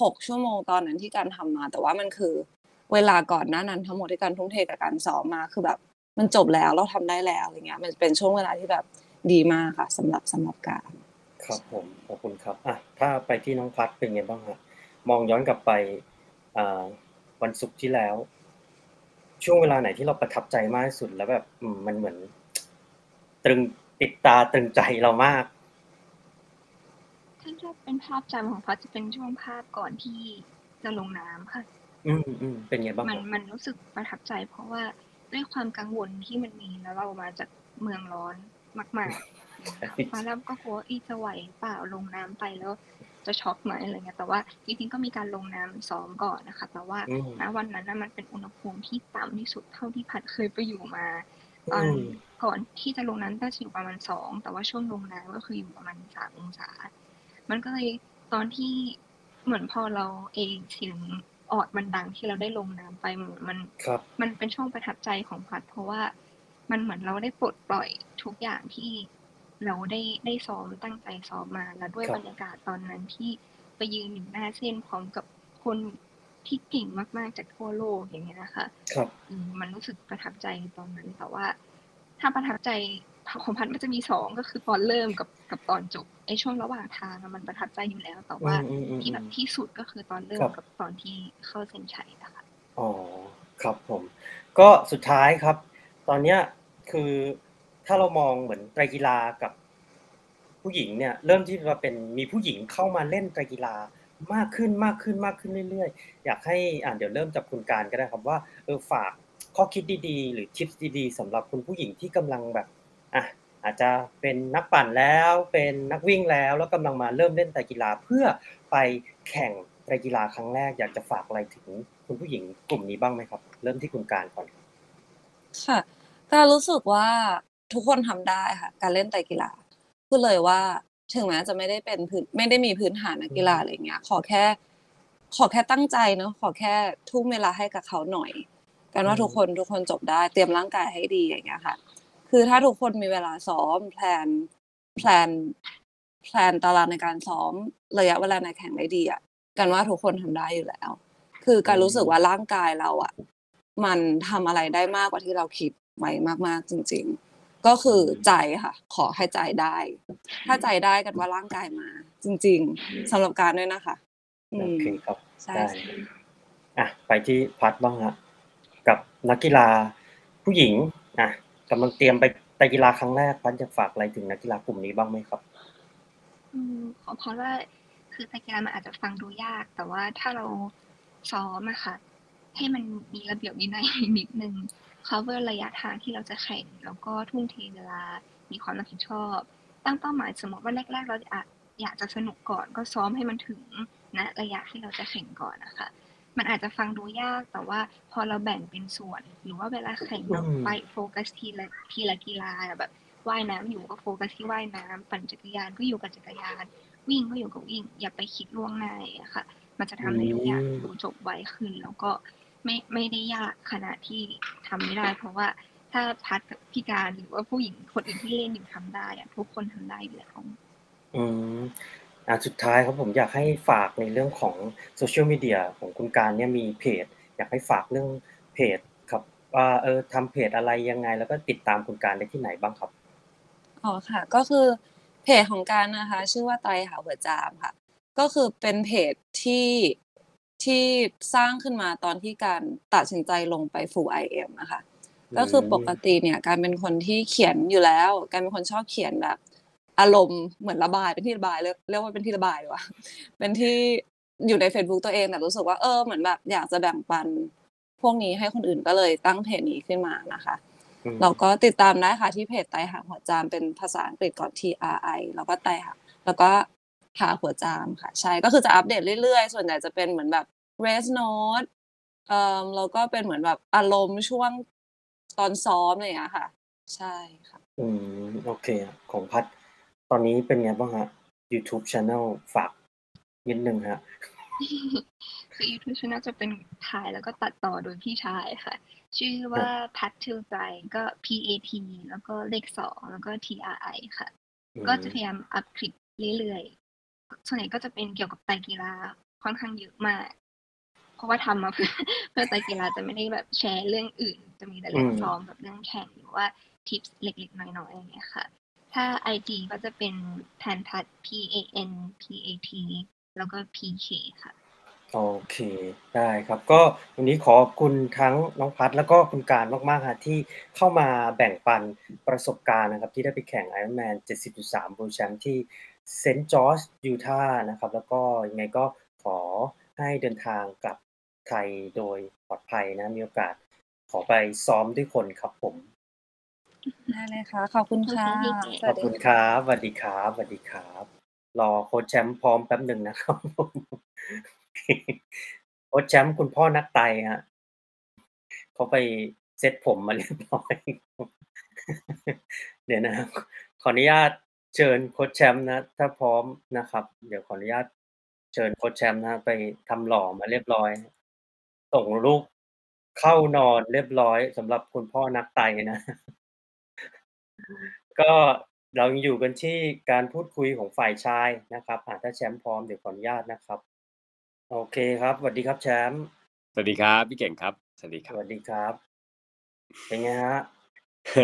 หกชั่วโมงตอนนั้นที่การทำมา แต่ว่ามันคือเวลาก่อนหน้านั้นทั้งหมดที่การทุ่มเทกับการซ้อมมาคือแบบ มันจบแล้วเราทำได้แล้วอะไรเงี้ย มันเป็นช่วงเวลาที่แบบดีมากค่ะสำหรับสำหรับการ ครับผมขอบคุณครับอะถ้าไปที่น้องพัดเป็นไงบ้างฮะมองย้อนกลับไปอ่าวันศุกร์ที่แล้ว ช่วงเวลาไหนที่เราประทับใจมากที่สุดแล้วแบบอืมมันเหมือน ตรึงติดตาตรึงใจเรามากถ้าจะเป็นภาพจำของพัดจะเป็นช่วงภาพก่อนที่จะลงน้ำค่ะ อืมอืมเป็นไงบ้างมัคนรับมันรู้สึกประทับใจ เพราะว่าด้วยความกังวลที่มันมีแล้วเรามาจากเมืองร้อนมาก ๆ ฟ้าแลบก็กลัวอีจะไหวเปล่าลงน้ำไปแล้วจะช็อกไหมอะไรเงี้ยแต่ว่าจริงๆก็มีการลงน้ำซ้อมก่อนนะคะ แต่ว่าอืมณวันนั้นน่ะมันเป็นอุณหภูมิที่ต่ำที่สุดเท่าที่พัดเคยไปอยู่มาตอนอืมก่อนที่จะลงน้ำน่าจะอยู่ประมาณสองแต่ว่าช่วงลงน้ำก็คืออยู่ประมาณสามองศา มันก็เลยตอนที่เหมือนพอเราเองเสียงออดมันดังที่เราได้ลงน้ำไปมันมันครับมันเป็นช่วงประทับใจของพัดเพราะว่ามันเหมือนเราได้ปลดปล่อยทุกอย่างที่ เราได้ได้ซ้อมตั้งใจซ้อมมา แล้วด้วยครับบรรยากาศตอนนั้นที่ไปยืนอยู่หน้าเส้นพร้อมกับคนที่เก่งมากๆจากทั่วโลกอย่างเงี้ยนะคะครับอืมมันรู้สึกประทับใจในตอนนั้นแต่ว่า ถ้าประทับใจของพันมันจะมีสองก็คือตอนเริ่มกับกับตอนจบไอ้ช่วงระหว่างทางอะมันประทับใจอยู่แล้ว แต่ว่าอืมอืมอืมที่แบบที่สุดก็คือตอนเริ่ครัมบกับตอนที่เข้าเส้นชัยนะคะอ๋อครับผม ก็สุดท้ายครับ ตอนเนี้ยคือ ถ้าเรามองเหมือนไตรกีฬากับผู้หญิงเนี่ยเริ่มที่จะเป็นมีผู้หญิงเข้ามาเล่นไตรกีฬามากขึ้นมากขึ้นมากขึ้นเรื่อยๆ อยากให้อ่านเดี๋ยวเริ่มจากคุณการก็ได้ครับว่าเออฝากข้อคิดดีๆ หรือทิปดีๆสำหรับคุณผู้หญิงที่กำลังแบบอะอาจจะเป็นนักปั่นแล้วเป็นนักวิ่งแล้ว แล้วกำลังมาเริ่มเล่นไตรกีฬาเพื่อไปแข่งไตรกีฬาครั้งแรก อยากจะฝากอะไรถึงคุณผู้หญิงกลุ่มนี้บ้างไหมครับ เริ่มที่คุณการก่อนค่ะการรู้สึกว่า ทุกคนทำได้ค่ะ การเล่นไตรกีฬาพูดเลยว่าถึงแม้จะไม่ได้เป็นพื้นไม่ได้มีพื้นฐานนักกีฬาอะไรเงี้ย ขอแค่ ขอแค่ตั้งใจเนาะขอแค่ทุ่มเวลาให้กับเขาหน่อย กันว่าอืมทุกคนทุกคนจบได้ เตรียมร่างกายให้ดีอย่างเงี้ยค่ะ คือถ้าทุกคนมีเวลาซ้อมแพลนแพลนแพลนตารางในการซ้อมระยะเวลาในแข่งได้ดีอะกันว่าทุกคนทำได้อยู่แล้ว คือการรู้สึกว่าร่างกายเราอะ มันทำอะไรได้มากกว่าที่เราคิดไว้มากๆจริง ๆ ก็คือใจค่ะ ขอให้ใจได้ ถ้าใจได้กันว่าร่างกายมา จริง ๆสำหรับการด้วยนะคะอืโอมเคครับใช่ได้ค่ะอะไปที่พัดบ้างฮะกับนักกีฬาผู้หญิงอะกำลังเตรียมไปไปกีฬาครั้งแรกพัดจะฝากอะไรถึงนักกีฬากลุ่มนี้บ้างไหมครับอืมขอเพราะว่าคือไตรกีฬามันอาจจะฟังดูยาก แต่ว่าถ้าเราซ้อมอะค่ะให้มันมีระเบียบวินัยนิดนึง cover ระยะทางที่เราจะแข่ง แล้วก็ทุ่มเทเวลา มีความรับผิดชอบ ตั้งเป้าหมายสมมติว่าแรก ๆ เราอาจอยากจะสนุกก่อน ก็ซ้อมให้มันถึงนะระยะที่เราจะแข่งก่อนนะคะ มันอาจจะฟังดูยาก แต่ว่าพอเราแบ่งเป็นส่วน หรือว่าเวลาแข่งเราอืมไปโฟกัสทีละทีละกีฬาแบบว่ายน้ำอยู่ก็โฟกัสที่ว่ายน้ำปั่นจักรยานก็อยู่กับจักรยาน วิ่งก็อยู่กับวิ่ง อย่าไปคิดล่วงหน้าอะค่ะ มันจะทำให้ทุกอย่างดูจบไวขึ้น แล้วก็ ไม่ไม่ได้ยากขนาดที่ทำไม่ได้ เพราะว่าถ้าพัดกับพี่การหรือว่าผู้หญิงคนอื่นที่เล่นอยู่ทำได้อะทุกคนทำได้อยู่แล้วอืมอะสุดท้ายครับผมอยากให้ฝากในเรื่องของโซเชียลมีเดียของคุณการเนี่ยมีเพจ อยากให้ฝากเรื่องเพจครับว่าเออทำเพจอะไรยังไง แล้วก็ติดตามคุณการได้ที่ไหนบ้างครับอ๋อค่ะ ก็คือเพจของการนะคะ ชื่อว่าไตรหาหัวจามค่ะ ก็คือเป็นเพจที่ ที่สร้างขึ้นมาตอนที่การตัดสินใจลงไป full IM นะคะก็คือปกติเนี่ยการเป็นคนที่เขียนอยู่แล้ว การเป็นคนชอบเขียนแบบ อารมณ์เหมือนระบายเป็นที่ระบายเรียกเรียกว่าเป็นที่ระบายดีกว่าเป็นที่อยู่ใน Facebook ตัวเองแต่รู้สึกว่าเออเหมือนแบบอยากจะแบ่งปันพวกนี้ให้คนอื่นก็เลยตั้งเพจนี้ขึ้นมานะคะอืมแล้วก็ติดตามได้ค่ะที่เพจไตหาหัวจามเป็นภาษาอังกฤษก่อน T R I แล้วก็ไตหาแล้วก็ หาหัวจามค่ะ ใช่ก็คือจะอัปเดตเรื่อยๆ ส่วนใหญ่จะเป็นเหมือนแบบ race note เอ่อแล้วก็เป็นเหมือนแบบอารมณ์ช่วงตอนซ้อมอะไรอย่างเงี้ยค่ะ ใช่ค่ะ อืมโอเคอะของพัด ตอนนี้เป็นไงบ้างฮะ YouTube Channel ฝากนิดนึงฮะคือ YouTube Channel จะเป็นถ่ายแล้วก็ตัดต่อโดยพี่ชายค่ะ ชื่อว่าพัททิลใจก็ P A T แล้วก็เลขสองแล้วก็ T R I ค่ะ ก็จะพยายามอัพคลิปเรื่อยๆ ส่วนใหญ่ก็จะเป็นเกี่ยวกับไตกีฬาค่อนข้างเยอะมาก เพราะว่าทำมาเพื่อเพื่อไตกีฬาจะไม่ได้แบบแชร์เรื่องอื่น จะมีแต่เรื่องซ้อมแบบเรื่องแข่งหรือว่าทิปเล็กๆน้อยๆอย่างเงี้ยค่ะ ถ้า IG ก็จะเป็นแพนพัท P A N P A T แล้วก็ P K ค่ะโอเคได้ครับ ก็วันนี้ขอบคุณทั้งน้องพัดแล้วก็คุณการมากๆฮะที่เข้ามาแบ่งปันประสบการณ์นะครับ ที่ได้ไปแข่ง Ironman 70.3 World Champ ที่ เซนต์จอร์จยูทาห์นะครับ แล้วก็ยังไงก็ขอให้เดินทางกลับไทยโดยปลอดภัยนะ มีโอกาสขอไปซ้อมด้วยคนครับผมได้เลยค่ะ ขอบคุณค่ะขอบคุณพี่เก๋สขวัอสบดีคุณคค่ะรับสวัสดีครับสวัสดีครับ รอโค้ชแชมป์พร้อมแป๊บหนึ่งนะครับโค้ชแชมป์คุณพ่อนักไตฮะเขาไปเซ็ตผมมาเรียบร้อย เดี๋ยวนะครับขออนุญาต เชิญโค้ชแชมป์นะ ถ้าพร้อมนะครับ เดี๋ยวขออนุญาตเชิญโค้ชแชมป์นะไปทำหล่อมาเรียบร้อย ส่งลูกเข้านอนเรียบร้อยสำหรับคุณพ่อนักไตนะ ก็เรายังอยู่กันที่การพูดคุยของฝ่ายชายนะครับอ่าถ้าแชมป์พร้อมเดี๋ยวขออนุญาตนะครับ โอเคครับสวัสดีครับแชมป์สวัสดีครับพี่เก่งครับสวัสดีคสรับวัสดีครับ เป็นไงฮะ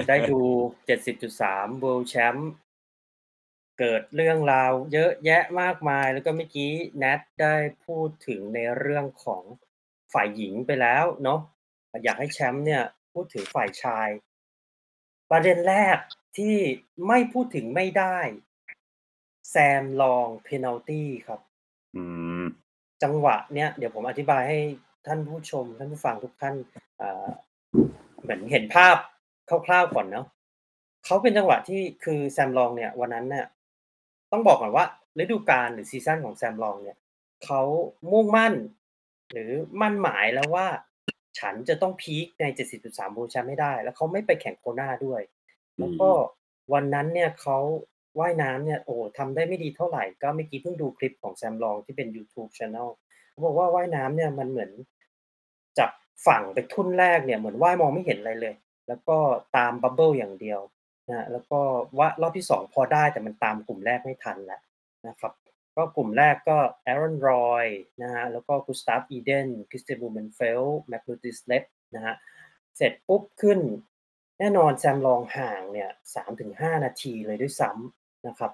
ได้ดู 70.3 World Champ เกิดเรื่องราวเยอะแยะมากมาย แล้วก็เมื่อกี้แนทได้พูดถึงในเรื่องของฝ่ายหญิงไปแล้วเนาะอยากให้แชมป์เนี่ยพูดถึงฝ่ายชาย ประเด็นแรกที่ไม่พูดถึงไม่ได้ แซมลองเพนัลตี้ครับอืมจังหวะเนี้ยเดี๋ยวผมอธิบายให้ท่านผู้ชม ท่านผู้ฟังทุกท่านเอ่อเหมือนเห็นภาพคร่าวๆก่อนเนาะเขาเป็นจังหวะที่คือแซมลองเนี่ย วันนั้นเนี่ย ต้องบอกก่อนว่าฤดูกาลหรือซีซั่นของแซมลองเนี่ยเขามุ่งมั่น หรือมั่นหมายแล้วว่า ฉันจะต้องพีคใน 70.3โบแชมป์ไม่ได้ แล้วเขาไม่ไปแข่งโคนาด้วย แล้วก็วันนั้นเนี่ยเขาว่ายน้ำเนี่ยโอ้โหทำได้ไม่ดีเท่าไหร่ ก็เมื่อกี้เพิ่งดูคลิปของแซมลองที่เป็น YouTube Channel เขาบอกว่าว่ายน้ำเนี่ยมันเหมือนจากฝั่งไปทุ่นแรกเนี่ยเหมือนว่ายมองไม่เห็นอะไรเลย แล้วก็ตาม bubble อย่างเดียว นะแล้วก็ว่ารอบที่สองพอได้แต่มันตามกลุ่มแรกไม่ทันแล้วนะครับก็กลุ่มแรกก็แอรอนรอยนะฮะแล้วก็กุสตาฟอีเดนคริสเตนบูเมนเฟลแมกนุสดิตเลฟนะฮะเสร็จปุ๊บขึ้น แน่นอนแซมลองห่างเนี่ยสามถึงห้านาทีเลยด้วยซ้ำนะครับ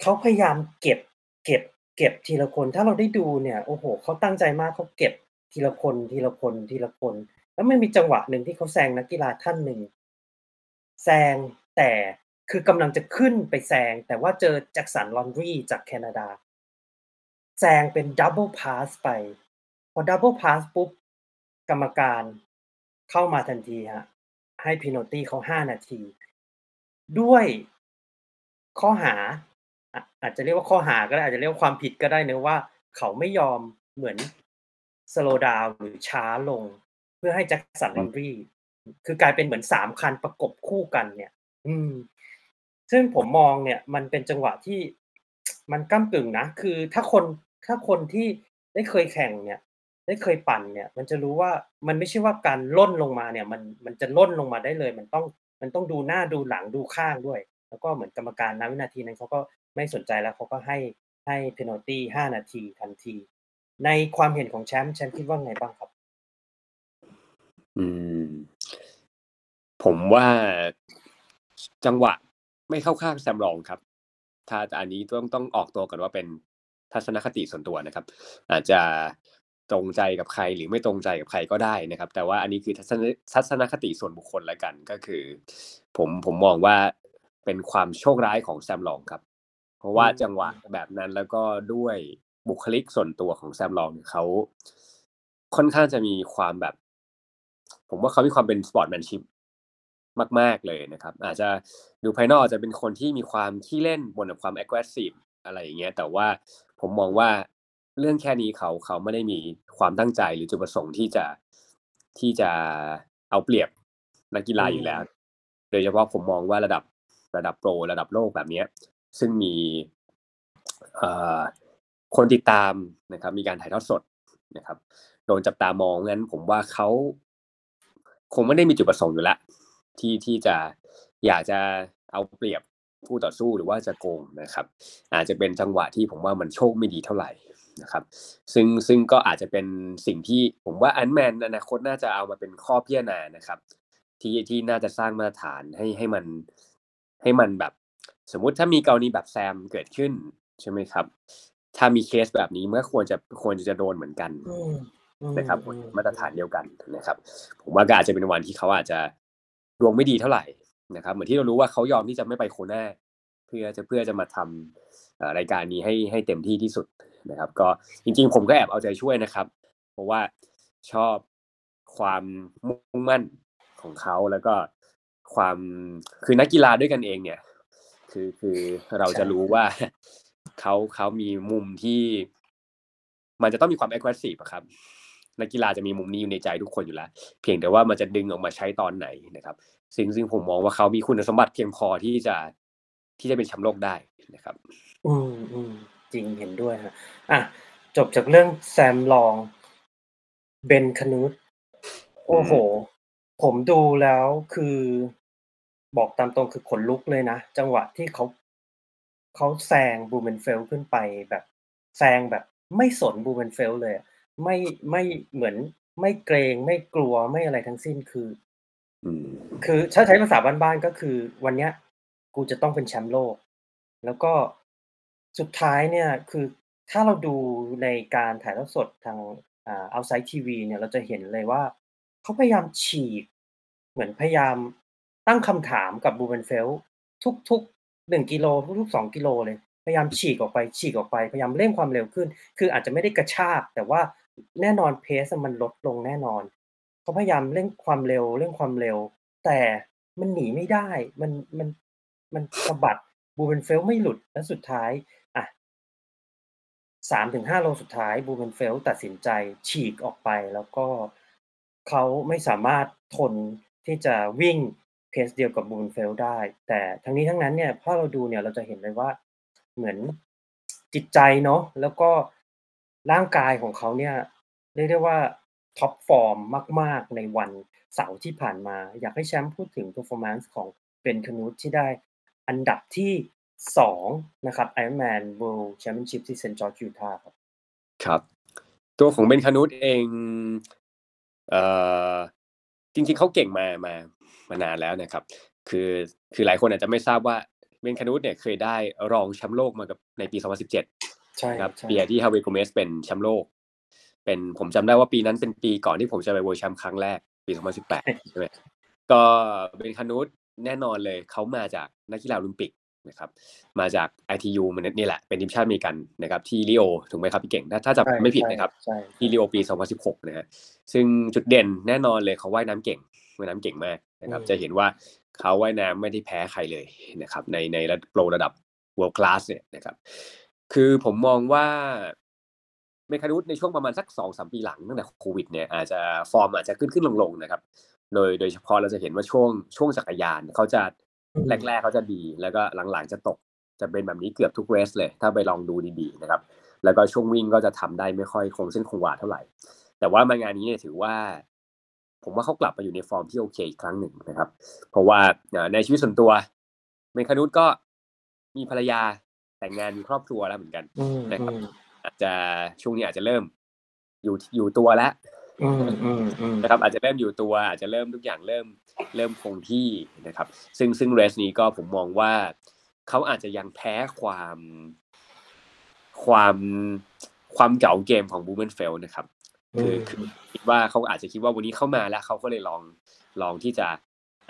เขาพยายามเก็บเก็บเก็บทีละคน ถ้าเราได้ดูเนี่ยโอ้โหเขาตั้งใจมากเขาเก็บทีละคนทีละคนทีละคน แล้วมันมีจังหวะหนึ่งที่เขาแซงนักกีฬาท่านหนึ่ง แซงแต่คือกำลังจะขึ้นไปแซง แต่ว่าเจอแจ็คสันลอนดรีจากแคนาดา แซงเป็น double pass ไป พอ double pass ปุ๊บ กรรมการเข้ามาทันทีฮะให้ penalty เขาห้านาที ด้วยข้อหาอะอาจจะเรียกว่าข้อหาก็ได้อาจจะเรียกว่าความผิดก็ได้เนาะว่า เขาไม่ยอมเหมือน slow down หรือช้าลง เพื่อให้แจ็คสันลอนดรี คือกลายเป็นเหมือนสามคันประกบคู่กันเนี่ย อืม ซึ่งผมมองเนี่ย มันเป็นจังหวะที่มันก้ากึ่งนะ คือถ้าคนถ้าคนที่ได้เคยแข่งเนี่ย ได้เคยปั่นเนี่ย มันจะรู้ว่ามันไม่ใช่ว่าการล่นลงมาเนี่ย มันมันจะล่นลงมาได้เลย มันต้องมันต้องดูหน้าดูหลังดูข้างด้วย แล้วก็เหมือนกรรมการณวินาทีนั้นเขาก็ไม่สนใจแล้วเขาก็ให้ให้เพนัลตี้ห้านาทีทันที ในความเห็นของแชมป์แชมป์คิดว่าไงบ้างครับ อืม ผมว่าจังหวะไม่เข้าข้างแซมรองครับ ถ้าอันนี้ต้องต้องออกตัวก่อนว่าเป็นทัศนคติส่วนตัวนะครับ อาจจะตรงใจกับใครหรือไม่ตรงใจกับใครก็ได้นะครับ แต่ว่าอันนี้คือทัศนคติส่วนบุคคลแล้วกันก็คือ ผมผมมองว่าเป็นความโชคร้ายของแซมลองครับ เพราะว่าจังหวะแบบนั้นแล้วก็ด้วยบุคลิกส่วนตัวของแซมลองเขาค่อนข้างจะมีความแบบ ผมว่าเขามีความเป็นสปอร์ตแมนชิพ มาก ๆเลยนะครับ อาจจะดูภายนอกอาจจะเป็นคนที่มีความขี้เล่นบนกับความ aggressive อะไรอย่างเงี้ยแต่ว่าผมมองว่าเรื่องแค่นี้เขาเขาไม่ได้มีความตั้งใจหรือจุดประสงค์ที่จะที่จะเอาเปรียบนักกีฬาอยู่แล้ว โดยเฉพาะผมมองว่าระดับระดับโปรระดับโลกแบบเนี้ยซึ่งมีคนติดตามนะครับ มีการถ่ายทอดสดนะครับ โดนจับตามองงั้นผมว่าเขาคงไม่ได้มีจุดประสงค์อยู่แล้ว ที่ที่จะอยากจะเอาเปรียบผู้ต่อสู้หรือว่าจะโกงนะครับ อาจจะเป็นจังหวะที่ผมว่ามันโชคไม่ดีเท่าไหร่นะครับ ซึ่งซึ่งก็อาจจะเป็นสิ่งที่ผมว่าอันแมนอนาคตน่าจะเอามาเป็นข้อพิจารณานะครับ ที่ที่น่าจะสร้างมาตรฐานให้ให้มันให้มันแบบ สมมุติถ้ามีกรณีแบบแซมเกิดขึ้นใช่ไหมครับ ถ้ามีเคสแบบนี้มันก็ควรจะควรจะโดนเหมือนกันอืมอืมนะครับอืมมาตรฐานเดียวกันนะครับ ผมว่าก็อาจจะเป็นวันที่เขาอาจจะ ดวงไม่ดีเท่าไหร่นะครับ เหมือนที่เรารู้ว่าเขายอมที่จะไม่ไปโคน่าเพื่อจะเพื่อจะมาทำรายการนี้ให้ให้เต็มที่ที่สุดนะครับ ก็จริง ๆ ผมก็แอบเอาใจช่วยนะครับ เพราะว่าชอบความมุ่งมั่นของเขาแล้วก็ความคือนักกีฬาด้วยกันเองเนี่ย คือคือเราจะรู้ว่าเขาเขามีมุมที่ มันจะต้องมีความ aggressive อะครับ นักกีฬาจะมีมุมนี้อยู่ในใจทุกคนอยู่แล้ว เพียงแต่ว่ามันจะดึงออกมาใช้ตอนไหนนะครับ ซึ่งซึ่งผมมองว่าเขามีคุณสมบัติเพียงพอที่จะที่จะเป็นแชมป์โลกได้นะครับ อืมอืมจริงเห็นด้วยฮะอะจบจากเรื่องแซมลองเบนคนูตโอ้โห ผมดูแล้วคือบอกตามตรงคือขนลุกเลยนะ จังหวะที่เขาเขาแซงบูเมนเฟลขึ้นไปแบบแซงแบบไม่สนบูเมนเฟลเลยอะ ไม่ ไม่เหมือน ไม่เกรง ไม่กลัว ไม่อะไรทั้งสิ้น คือ อืม คือถ้าใช้ภาษาบ้าน ๆ ก็คือ วันเนี้ยกูจะต้องเป็นแชมป์โลก แล้วก็สุดท้ายเนี่ย คือถ้าเราดูในการถ่ายทอดสดทาง อ่า outside TV เนี่ย เราจะเห็นเลยว่า เขาพยายามฉีก เหมือนพยายามตั้งคำถามกับบูเบนเฟลทุกๆหนึ่งกิโล ทุกๆสองกิโลเลย พยายามฉีกออกไป ฉีกออกไป พยายามเร่งความเร็วขึ้น คืออาจจะไม่ได้กระชาก แต่ว่า แน่นอนเพสมันลดลงแน่นอน เขาพยายามเร่งความเร็วเร่งความเร็ว แต่มันหนีไม่ได้ มันมันมันสะบัดบูเมนเฟลไม่หลุดและสุดท้ายอะสามถึงห้าโลสุดท้ายบูเมนเฟลตัดสินใจฉีกออกไปแล้วก็เขาไม่สามารถทนที่จะวิ่ง pace เดียวกับบูเมนเฟลได้ แต่ทั้งนี้ทั้งนั้นเนี่ยถ้าเราดูเนี่ยเราจะเห็นเลยว่าเหมือนจิตใจเนาะแล้วก็ ร่างกายของเขาเนี่ย เรียกได้ว่า top form มาก ๆ ในวันเสาร์ที่ผ่านมา อยากให้แชมป์พูดถึง performance ของเบนคนูตที่ได้อันดับที่ 2 นะครับ Ironman World Championship ที่เซนต์จอร์จยูทาห์ครับ ครับ ตัวของเบนคานุตเองเอ่อจริง ๆเขาเก่งมามามานานแล้วนะครับ คือคือหลายคนอาจจะไม่ทราบว่าเบนคานุตเนี่ยเคยได้รองแชมป์โลกมากับในปี 2017 ใช่นะครับใช่ปีที่ฮาวิโกเมสเป็นแชมป์โลก เป็นผมจำได้ว่าปีนั้นเป็นปีก่อนที่ผมจะไปเวิลด์แชมป์ครั้งแรกปี 2018 ใช่ไหมก็เบนคานุตแน่นอนเลยเขามาจากนักกีฬาโอลิมปิกนะครับมาจาก ITU มันนี่แหละเป็นทีมชาติอเมริกันนะครับที่ริโอถูกไหมครับพี่เก่ง ถ้าถ้าจำไม่ผิดนะครับใช่ที่ริโอปี 2016 นะฮะซึ่งจุดเด่นแน่นอนเลยเขาว่ายน้ำเก่งว่ายน้ำเก่งมากนะครับจะเห็นว่าเขาว่ายน้ำไม่ได้แพ้ใครเลยนะครับในในระดับโปรระดับ world class เนี่ยนะครับ คือผมมองว่าเบนคานุตในช่วงประมาณสักสองสามปีหลังตั้งแต่โควิดเนี่ยอาจจะฟอร์มอาจจะขึ้นขึ้นลงลงๆนะครับ โดยโดยเฉพาะเราจะเห็นว่าช่วงช่วงจักรยานเขาจะอืมแรกๆเขาจะดี แล้วก็หลังๆจะตกจะเป็นแบบนี้เกือบทุก race เลย ถ้าไปลองดูดีๆนะครับ แล้วก็ช่วงวิ่งก็จะทำได้ไม่ค่อยคงเส้นคงวาเท่าไหร่ แต่ว่ามางานนี้เนี่ยถือว่า ผมว่าเขากลับมาอยู่ในฟอร์มที่โอเคอีกครั้งหนึ่งนะครับ เพราะว่าเอ่อในชีวิตส่วนตัวเมคานุสก็มีภรรยา แต่งงานมีครอบครัวแล้วเหมือนกันอืมนะครับอืมอาจจะช่วงนี้อาจจะเริ่ม อยู่อยู่ตัวแล้วอืมอืมอืมนะครับ อาจจะเริ่มอยู่ตัว อาจจะเริ่มทุกอย่างเริ่มเริ่มคงที่นะครับ ซึ่งซึ่งเรสนี้ก็ผมมองว่าเขาอาจจะยังแพ้ความความความเก่าเกมของบูเ e นเฟลนะครับคือคือคิดว่าเขาอาจจะคิดว่าวันนี้เข้ามาแล้วเขาก็เลยลองลองที่จะ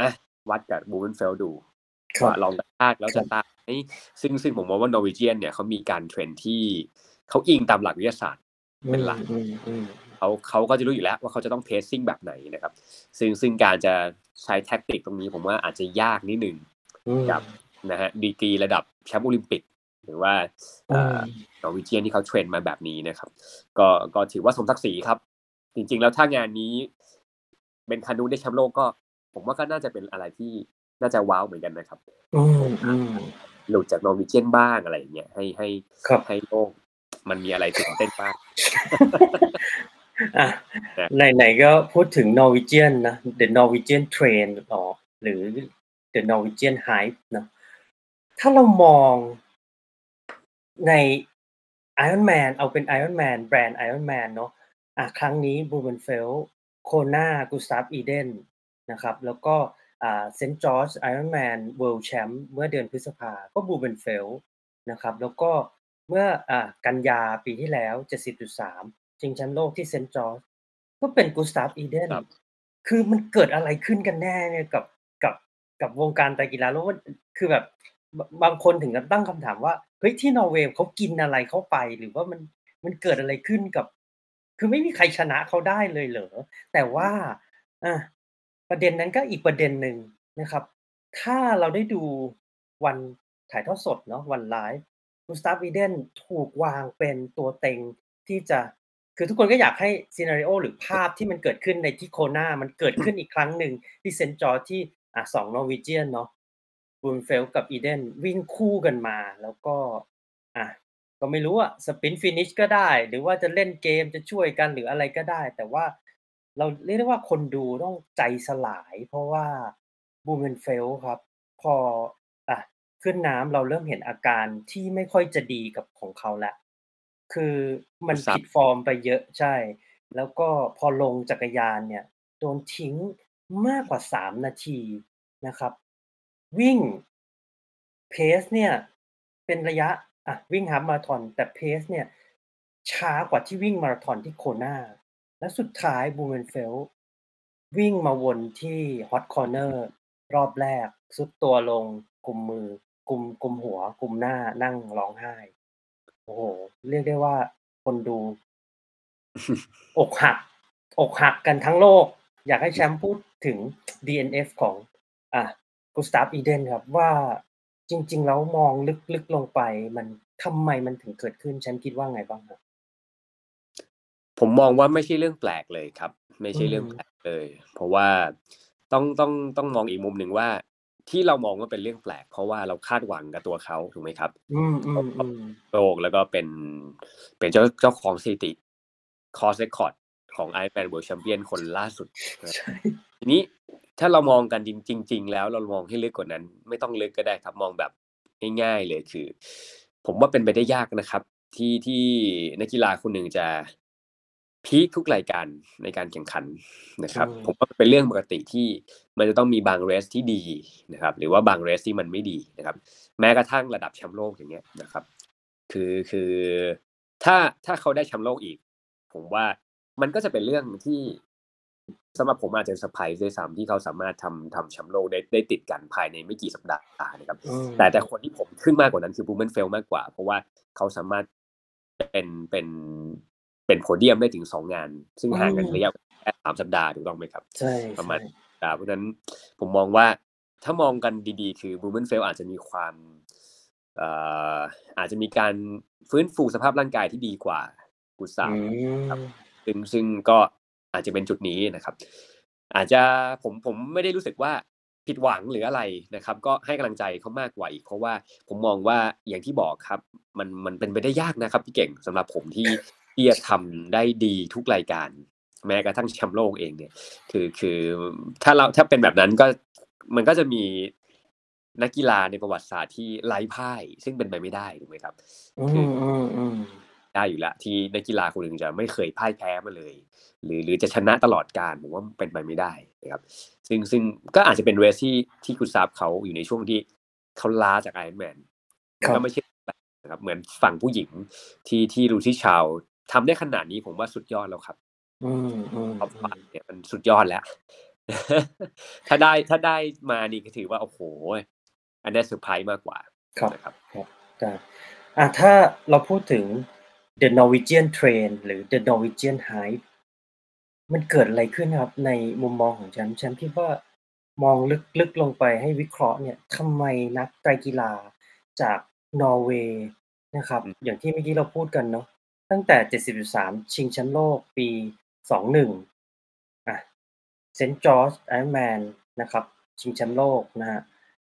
อะวัดกับบูเ e นเฟลดูครับว่าลองกระชากแล้วจะตายไหม ซึ่งซึ่งผมมองว่า Norwegian เนี่ยเขามีการ train ที่เขาอิงตามหลักวิทยาศาสตร์เป็นหลักอืมอืมเขาเขาก็จะรู้อยู่แล้วว่าเขาจะต้อง pacing แบบไหนนะครับ ซึ่งซึ่งการจะใช้ tactic ตรงนี้ผมว่าอาจจะยากนิดนึงอืมกับนะฮะดีกรีระดับแชมป์โอลิมปิกหรือว่าอืม Norwegian ที่เขา train มาแบบนี้นะครับ ก็ก็ถือว่าสมศักดิ์ศรีครับ จริง ๆ แล้วถ้างานนี้เป็นคานูได้แชมป์โลกก็ ผมว่าก็น่าจะเป็นอะไรที่น่าจะว้าวเหมือนกันนะครับ อืมอืม หลุดจากนอร์วีเจียนบ้างอะไรอย่างเงี้ยให้ให้ครับให้โลกมันมีอะไรตื่นเต้นบ้างอะนะไหนๆก็พูดถึง Norwegian นะ The Norwegian Train หรอหรือ The Norwegian Hype นะถ้าเรามองใน Ironman เอาเป็น Ironman แบรนด์ Ironman เนาะอะครั้งนี้บูเบนเฟลโคนากูสตาฟอีเดนนะครับ แล้วก็อ่า เซนต์จอร์จ Ironman World Champ เมื่อเดือนพฤษภาก็บลูเมนเฟลต์นะครับแล้วก็เมื่ออ่ากันยาปีที่แล้ว 70.3 ชิงแชมป์โลกที่เซนต์จอร์จก็เป็นกูสตาฟอีเดนครับคือมันเกิดอะไรขึ้นกันแน่เนี่ยกับกับกับวงการไตรกีฬาแล้วมันคือแบบบางบางคนถึงกับตั้งคำถามว่าเฮ้ยที่นอร์เวย์เขากินอะไรเข้าไปหรือว่ามันมันเกิดอะไรขึ้นกับ คือไม่มีใครชนะเขาได้เลยเหรอแต่ว่าอะ ประเด็นนั้นก็อีกประเด็นหนึ่งนะครับ ถ้าเราได้ดูวันถ่ายทอดสดเนาะวันไลฟ์กุสตาฟ อีเดนถูกวางเป็นตัวเต็งที่จะคือทุกคนก็อยากให้ scenario หรือภาพที่มันเกิดขึ้นในที่โคนามันเกิดขึ้นอีกครั้งหนึ่งที่เซนต์จอร์จที่อะสอง Norwegian เนาะบลูเมนเฟลกับอีเดนวิ่งคู่กันมา แล้วก็อะก็ไม่รู้อะ sprint finish ก็ได้ หรือว่าจะเล่นเกมจะช่วยกันหรืออะไรก็ได้ แต่ว่า เราเรียกได้ว่าคนดูต้องใจสลาย เพราะว่าบลูเมนเฟลต์ครับ พออะขึ้นน้ำเราเริ่มเห็นอาการที่ไม่ค่อยจะดีกับของเขาแล้วคือมันครับผิดฟอร์มไปเยอะใช่ แล้วก็พอลงจักรยานเนี่ยโดนทิ้งมากกว่าสามนาทีนะครับ วิ่ง pace เนี่ย เป็นระยะอะวิ่ง half marathon แต่ pace เนี่ย ช้ากว่าที่วิ่งมาราธอนที่โคนา และสุดท้ายบลูเมนเฟลต์วิ่งมาวนที่ hot corner รอบแรกทรุดตัวลงกุมมือ กุมกุมหัว กุมหน้านั่งร้องไห้ โอ้โห เรียกได้ว่าคนดู อกหัก อกหักกันทั้งโลก อยากให้แชมป์พูดถึง DNF ของ อะกุสตาฟอีเดนครับว่าจริง ๆ แล้วมองลึกๆลงไป มันทำไมมันถึงเกิดขึ้นแชมป์คิดว่าไงบ้างครับ ผมมองว่าไม่ใช่เรื่องแปลกเลยครับ ไม่ใช่เรื่องอืมแปลกเลย เพราะว่าต้องต้องต้องมองอีกมุมหนึ่งว่า ที่เรามองว่าเป็นเรื่องแปลก เพราะว่าเราคาดหวังกับตัวเขาถูกไหมครับอืมอืมอืมโลกแล้วก็เป็นเป็นเจ้าเจ้าของสถิติคอร์สเรคคอร์ดของไอแ n นเวิร์ d แชมเปี้ยนคนล่าสุดใช่ทีนี้ถ้าเรามองกันจริง ๆ แล้วเรามองให้ลึกกว่านั้น ไม่ต้องลึกก็ได้ครับมองแบบง่ายๆเลยคือ ผมว่าเป็นไปได้ยากนะครับ ที่ที่นักกีฬาคนหนึ่งจะ peak ทุกรายการในการแข่งขันนะครับ ผมว่าเป็นเรื่องปกติที่มันจะต้องมีบาง race ที่ดีนะครับ หรือว่าบาง race ที่มันไม่ดีนะครับ แม้กระทั่งระดับแชมป์โลกอย่างเงี้ยนะครับ คือคือถ้าถ้าเขาได้แชมป์โลกอีก ผมว่ามันก็จะเป็นเรื่องที่สำหรับผมอาจจะเซอร์ไพรส์ด้วยซ้ำที่เขาสามารถทำทำแชมป์โลกได้ได้ติดกันภายในไม่กี่สัปดาห์นะครับอืมแต่แต่คนที่ผมอึ้งมากกว่านั้นคือบลูเมนเฟลต์มากกว่า เพราะว่าเขาสามารถเป็นเป็น เป็นโพเดียมได้ถึงสองงาน ซึ่งห่างกันระยะแค่สามสัปดาห์ถูกต้องไหมครับ ใช่ประมาณใช่อ่าเพราะฉะนั้นผมมองว่าถ้ามองกันดีๆ คือบูมเบนเฟลอาจจะมีความเอ่ออาจจะมีการฟื้นฟูสภาพร่างกายที่ดีกว่ากุสาอืครับมซึ่งซึ่งก็อาจจะเป็นจุดนี้นะครับ อาจจะผมผมไม่ได้รู้สึกว่าผิดหวังหรืออะไรนะครับ ก็ให้กำลังใจเขามากกว่าอีกเพราะว่าผมมองว่าอย่างที่บอกครับ มันมันเป็นไปได้ยากนะครับพี่เก่งสำหรับผมที่ ที่จะทำได้ดีทุกรายการ แม้กระทั่งแชมป์โลกเองเนี่ย คือคือถ้าเราถ้าเป็นแบบนั้นก็มันก็จะมีนักกีฬาในประวัติศาสตร์ที่ไร้พ่าย ซึ่งเป็นไปไม่ได้ถูกไหมครับอืมอืมอืมได้อยู่แล้วที่นักกีฬาคนหนึ่งจะไม่เคยพ่ายแพ้มาเลย หรือหรือจะชนะตลอดการผมว่าเป็นไปไม่ได้นะครับ ซึ่งซึ่งก็อาจจะเป็นเรสที่ที่คุณซาบเขาอยู่ในช่วงที่เขาล้าจากไอรอนแมนครับก็ไม่ใช่นะครับเหมือนฝั่งผู้หญิงที่ที่รูที่ชาว ทำได้ขนาดนี้ผมว่าสุดยอดแล้วครับอืมอืม top five เนี่ยมันสุดยอดแล้ว ถ้าได้ถ้าได้มานี่ก็ถือว่าโอ้โห อันนี้เซอร์ไพรส์มากกว่าครับนะครับได้อะถ้าเราพูดถึง The Norwegian Train หรือ The Norwegian Hype มันเกิดอะไรขึ้นครับ ในมุมมองของแชมป์แชมป์คิดว่ามองลึกๆลงไปให้วิเคราะห์เนี่ยทำไมนักไตรกีฬาจากนอร์เวย์นะครับอืมอย่างที่เมื่อกี้เราพูดกันเนาะ ตั้งแต่70.3ชิงแชมป์โลกปี 21อะเซนต์จอร์จไอรอนแมนนะครับ ชิงแชมป์โลกนะฮะ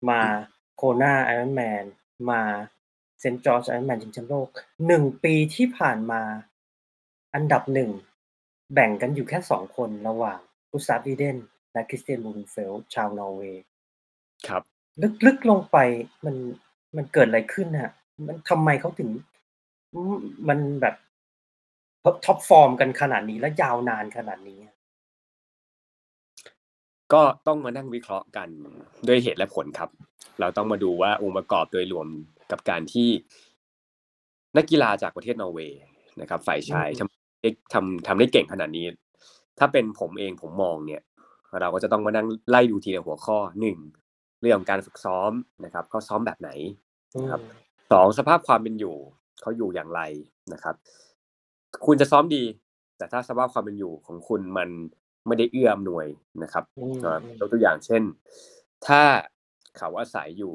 มาโคนาไอรอนแมนมาเซนต์จอร์จไอรอนแมนชิงแชมป์โลกหนึ่งปีที่ผ่านมาอันดับหนึ่งแบ่งกันอยู่แค่สองคนระหว่างกุสตาฟ อีเดนและคริสเตียน บลูเมนเฟลต์ชาวนอร์เวย์ครับ ลึกๆลงไปมันมันเกิดอะไรขึ้นฮะมันทำไมเขาถึงอืมมันแบบ top form กันขนาดนี้และยาวนานขนาดนี้อะก็ต้องมานั่งวิเคราะห์กันด้วยเหตุและผลครับ เราต้องมาดูว่าองค์ประกอบโดยรวมกับการที่นักกีฬาจากประเทศนอร์เวย์นะครับ ฝ่ายชายทำได้ทำทำได้เก่งขนาดนี้ ถ้าเป็นผมเองผมมองเนี่ย เราก็จะต้องมานั่งไล่ดูทีละหัวข้อหนึ่งเรื่องของการฝึกซ้อมนะครับเขาซ้อมแบบไหนครับสองสภาพความเป็นอยู่เขาอยู่อย่างไรนะครับ คุณจะซ้อมดี แต่ถ้าสภาพความเป็นอยู่ของคุณมันไม่ได้เอื้ออำนวยนะครับอืมเอ่ออืมยกตัวอย่างเช่น ถ้าเขาอาศัยอยู่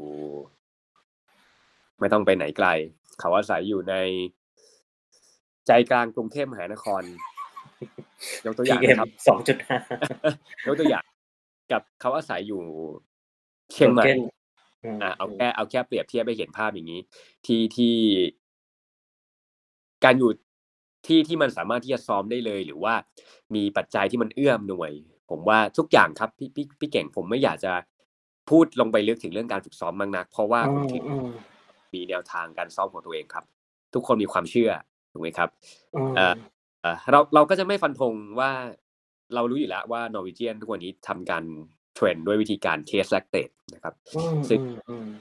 ไม่ต้องไปไหนไกล เขาอาศัยอยู่ในใจกลางกรุงเทพมหานคร ยกตัวอย่าง PM นะครับสองจุดห้ายกตัวอย่าง กับเขาอาศัยอยู่เชียงใหม่อะเอาแค่เอาแค่เปรียบเทียบให้เห็นภาพอย่างนี้ ที่ที่ การอยู่ ที่ที่มันสามารถที่จะซ้อมได้เลย หรือว่ามีปัจจัยที่มันเอื้อมหน่วย ผมว่าทุกอย่างครับพี่พี่พี่เก่งผมไม่อยากจะพูดลงไปลึกถึงเรื่องการฝึกซ้อมมากนัก เพราะว่าผมถือมีแนวทางการซ้อมของตัวเองครับ ทุกคนมีความเชื่อถูกไหมครับเอ่อเอ่อเราเราก็จะไม่ฟันธงว่าเรารู้อยู่แล้วว่า Norwegian ทุกวันนี้ทำการ train ด้วยวิธีการ test lactate นะครับ ซึ่ง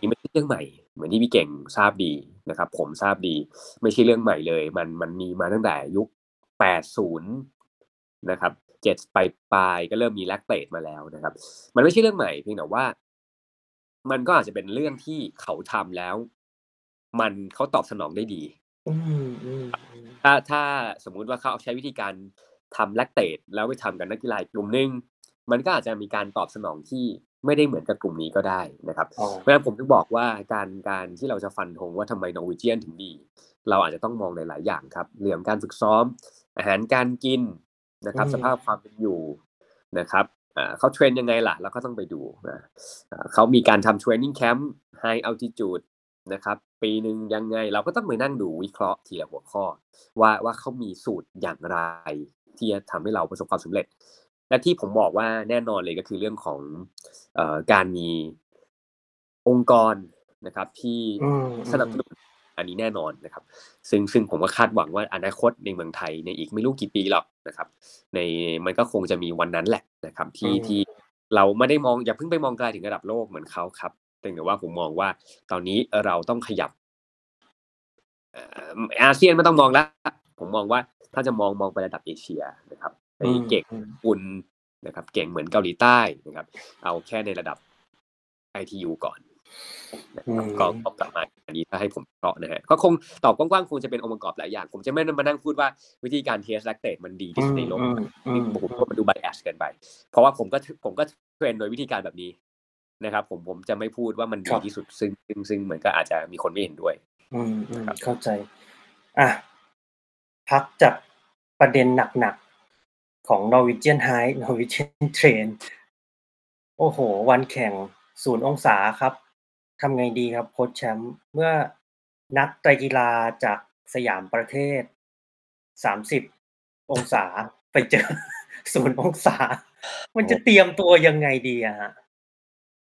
นี่ไม่ใช่เรื่องใหม่ เหมือนที่พี่เก่งทราบดีนะครับ ผมทราบดี ไม่ใช่เรื่องใหม่เลย มันมันมีมาตั้งแต่ยุค 80 นะครับเจ็ดปลายปลายๆก็เริ่มมี lactate มาแล้วนะครับ มันไม่ใช่เรื่องใหม่เพียงแต่ว่า มันก็อาจจะเป็นเรื่องที่เขาทำแล้ว มันเขาตอบสนองได้ดีถ้าถ้าสมมุติว่าเขาเอาใช้วิธีการทำ lactate แล้วไปทำกับนักกีฬาอีกกลุ่มหนึ่งมันก็อาจจะมีการตอบสนองที่ ไม่ได้เหมือนกับกลุ่มนี้ก็ได้นะครับเพราะฉะนั้นผมถึงบอกว่าการการที่เราจะฟันธงว่าทำไม Norwegian ถึงดี เราอาจจะต้องมองในหลายอย่างครับเรื่องการฝึกซ้อม อาหารการกินนะครับอืมสภาพความเป็นอยู่นะครับอ่าเขา train ยังไงล่ะเราก็ต้องไปดูนะอ่าเขามีการทำ training camp high altitude นะครับปีหนึ่งยังไงเราก็ต้องไปนั่งดูวิเคราะห์ทีละหัวข้อ ว่าว่าเขามีสูตรอย่างไรที่จะทำให้เราประสบความสำเร็จ และที่ผมบอกว่าแน่นอนเลยก็คือเรื่องของเอ่อการมีองค์กรนะครับ ที่อืมสนับสนุนอันนี้แน่นอนนะครับ ซึ่งซึ่งผมก็คาดหวังว่าอนาคตในเมืองไทยในอีกไม่รู้กี่ปีหรอกนะครับ ในมันก็คงจะมีวันนั้นแหละนะครับ ที่อืมที่เราไม่ได้มองอย่าเพิ่งไปมองไกลถึงระดับโลกเหมือนเขาครับแต่ว่าผมมองว่าตอนนี้เราต้องขยับเอ่ออาเซียนไม่ต้องมองแล้ว ผมมองว่าถ้าจะมองมองไประดับเอเชียนะครับ ไอ้เก่งอืมอุ่นนะครับ เก่งเหมือนเกาหลีใต้นะครับ เอาแค่ในระดับ ITU ก่อนนะครับอืมก็ตอบกลับมาอันนี้ถ้าให้ผมตอบนะฮะก็คงตอบกว้างๆคงจะเป็นองค์ประกอบหลายอย่าง ผมจะไม่มานั่งพูดว่าวิธีการ test lactate มันดีที่สุดในโลกอืมอืมผมก็มาดู bias เกินไป เพราะว่าผมก็ผมก็ train โดยวิธีการแบบนี้นะครับ ผมผมจะไม่พูดว่ามันครัดีบที่สุดซึ่งซึ่งซึ่งเหมือนก็อาจจะมีคนไม่เห็นด้วย อืมอืมครับเข้าใจ อะพักจากประเด็นหนักๆ ของ Norwegian High Norwegian Train โอ้โห วันแข่งศูนย์องศาครับทำไงดีครับโค้ชแชมป์เมื่อนักไตรกีฬาจากสยามประเทศ30องศาไปเจอศูนย์องศา มันจะเตรียมตัวยังไงดีอะฮะ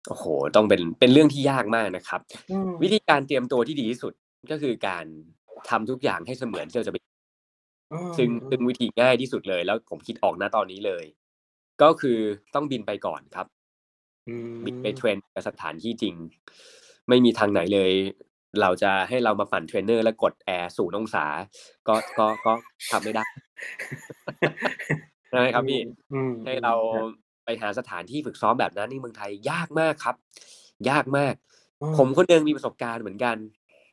โอ้โห ต้องเป็นเป็นเรื่องที่ยากมากนะครับอืมวิธีการเตรียมตัวที่ดีที่สุดก็คือการทำทุกอย่างให้เสมือนที่เราจะไปอืม ซึ่งซึ่งวิธีง่ายที่สุดเลย แล้วผมคิดออกหน้าตอนนี้เลย ก็คือต้องบินไปก่อนครับอืมบินไปเทรนกับสถานที่จริง ไม่มีทางไหนเลย เราจะให้เรามาปั่นเทรนเนอร์แล้วกดแอร์ศูนย์องศา ก็ก็ก็ทำไม่ได้ใช่ไหมครับพี่อืมให้เราไปหาสถานที่ฝึกซ้อมแบบนั้นในเมืองไทยยากมากครับ ยากมากอืผมคนหนึ่งมีประสบการณ์เหมือนกัน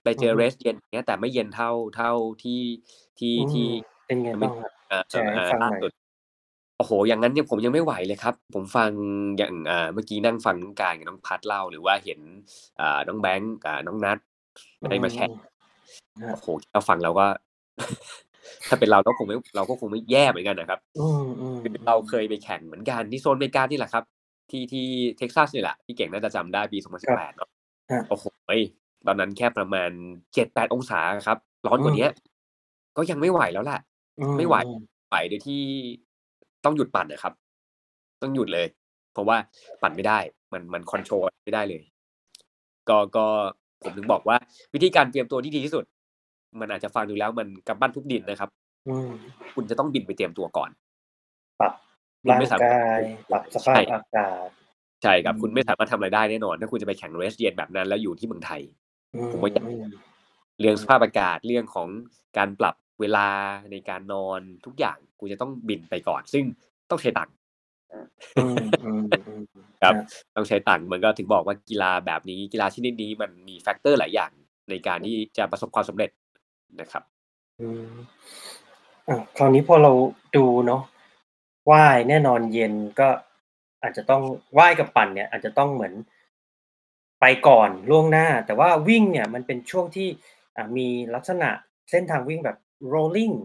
ไปเจออือฮึเรสเย็นเนี้ยแต่ไม่เย็นเท่าเท่าที่ที่อืมที่เป็นไงบ้างครับเอ่อแชร์ให้เอ่อฟังหน่ล่าอยสุดโอ้โห อย่างนั้นยังผมยังไม่ไหวเลยครับ ผมฟังอย่างอ่าเมื่อกี้นั่งฟังน้องการกับน้องพัดเล่า หรือว่าเห็นอ่าน้องแบงค์กับน้องนัทได้มาแชร์อืมโอ้โหเราฟังเราก็ ถ้าเป็นเราเราคงไม่เราก็คงไม่แย่เหมือนกันนะครับอืมอืมคือเราเคยไปแข่งเหมือนกันที่โซนอเมริกานี่แหละครับ ที่ที่เท็กซัสนี่แหละพี่เก่งน่าจะจำได้ปี 2018เนาะฮะโอ้โห ตอนนั้นแค่ประมาณ7-8องศาครับ ร้อนกว่านี้ก็ยังไม่ไหวแล้วแหละอืไม่ไหวอืมไหวโดยที่ต้องหยุดปั่นนะครับ ต้องหยุดเลย เพราะว่าปั่นไม่ได้ มันมันคอนโทรลไม่ได้เลย ก็ก็ผมถึงบอกว่า วิธีการเตรียมตัวที่ดีที่สุด มันอาจจะฟังดูแล้วมันกำปั้นทุบดินนะครับอืมคุณจะต้องบินไปเตรียมตัวก่อนปรับคุณร่างไม่สามารถกายปรับสภาพใช่อากาศใช่ครับอืมคุณไม่สามารถทำอะไรได้แน่นอน ถ้าคุณจะไปแข่ง race เย็นแบบนั้น แล้วอยู่ที่เมืองไทย อืผมว่าอืมเรื่องสภาพอากาศเรื่องของการปรับเวลาในการนอนทุกอย่างคุณจะต้องบินไปก่อน ซึ่งต้องใช้ตังค์ อืมอืมอืมครับนะต้องใช้ตังค์มันก็ถึงบอกว่ากีฬาแบบนี้กีฬาชนิดนี้มันมี factor หลายอย่างในการที่จะประสบความสำเร็จนะครับ อืมอะคราวนี้พอเราดูเนาะว่ายแน่นอนเย็นก็อาจจะต้องว่ายกับปั่นเนี่ย อาจจะต้องเหมือน ไปก่อนล่วงหน้า แต่ว่าวิ่งเนี่ยมันเป็นช่วงที่อ่ามีลักษณะเส้นทางวิ่งแบบ rolling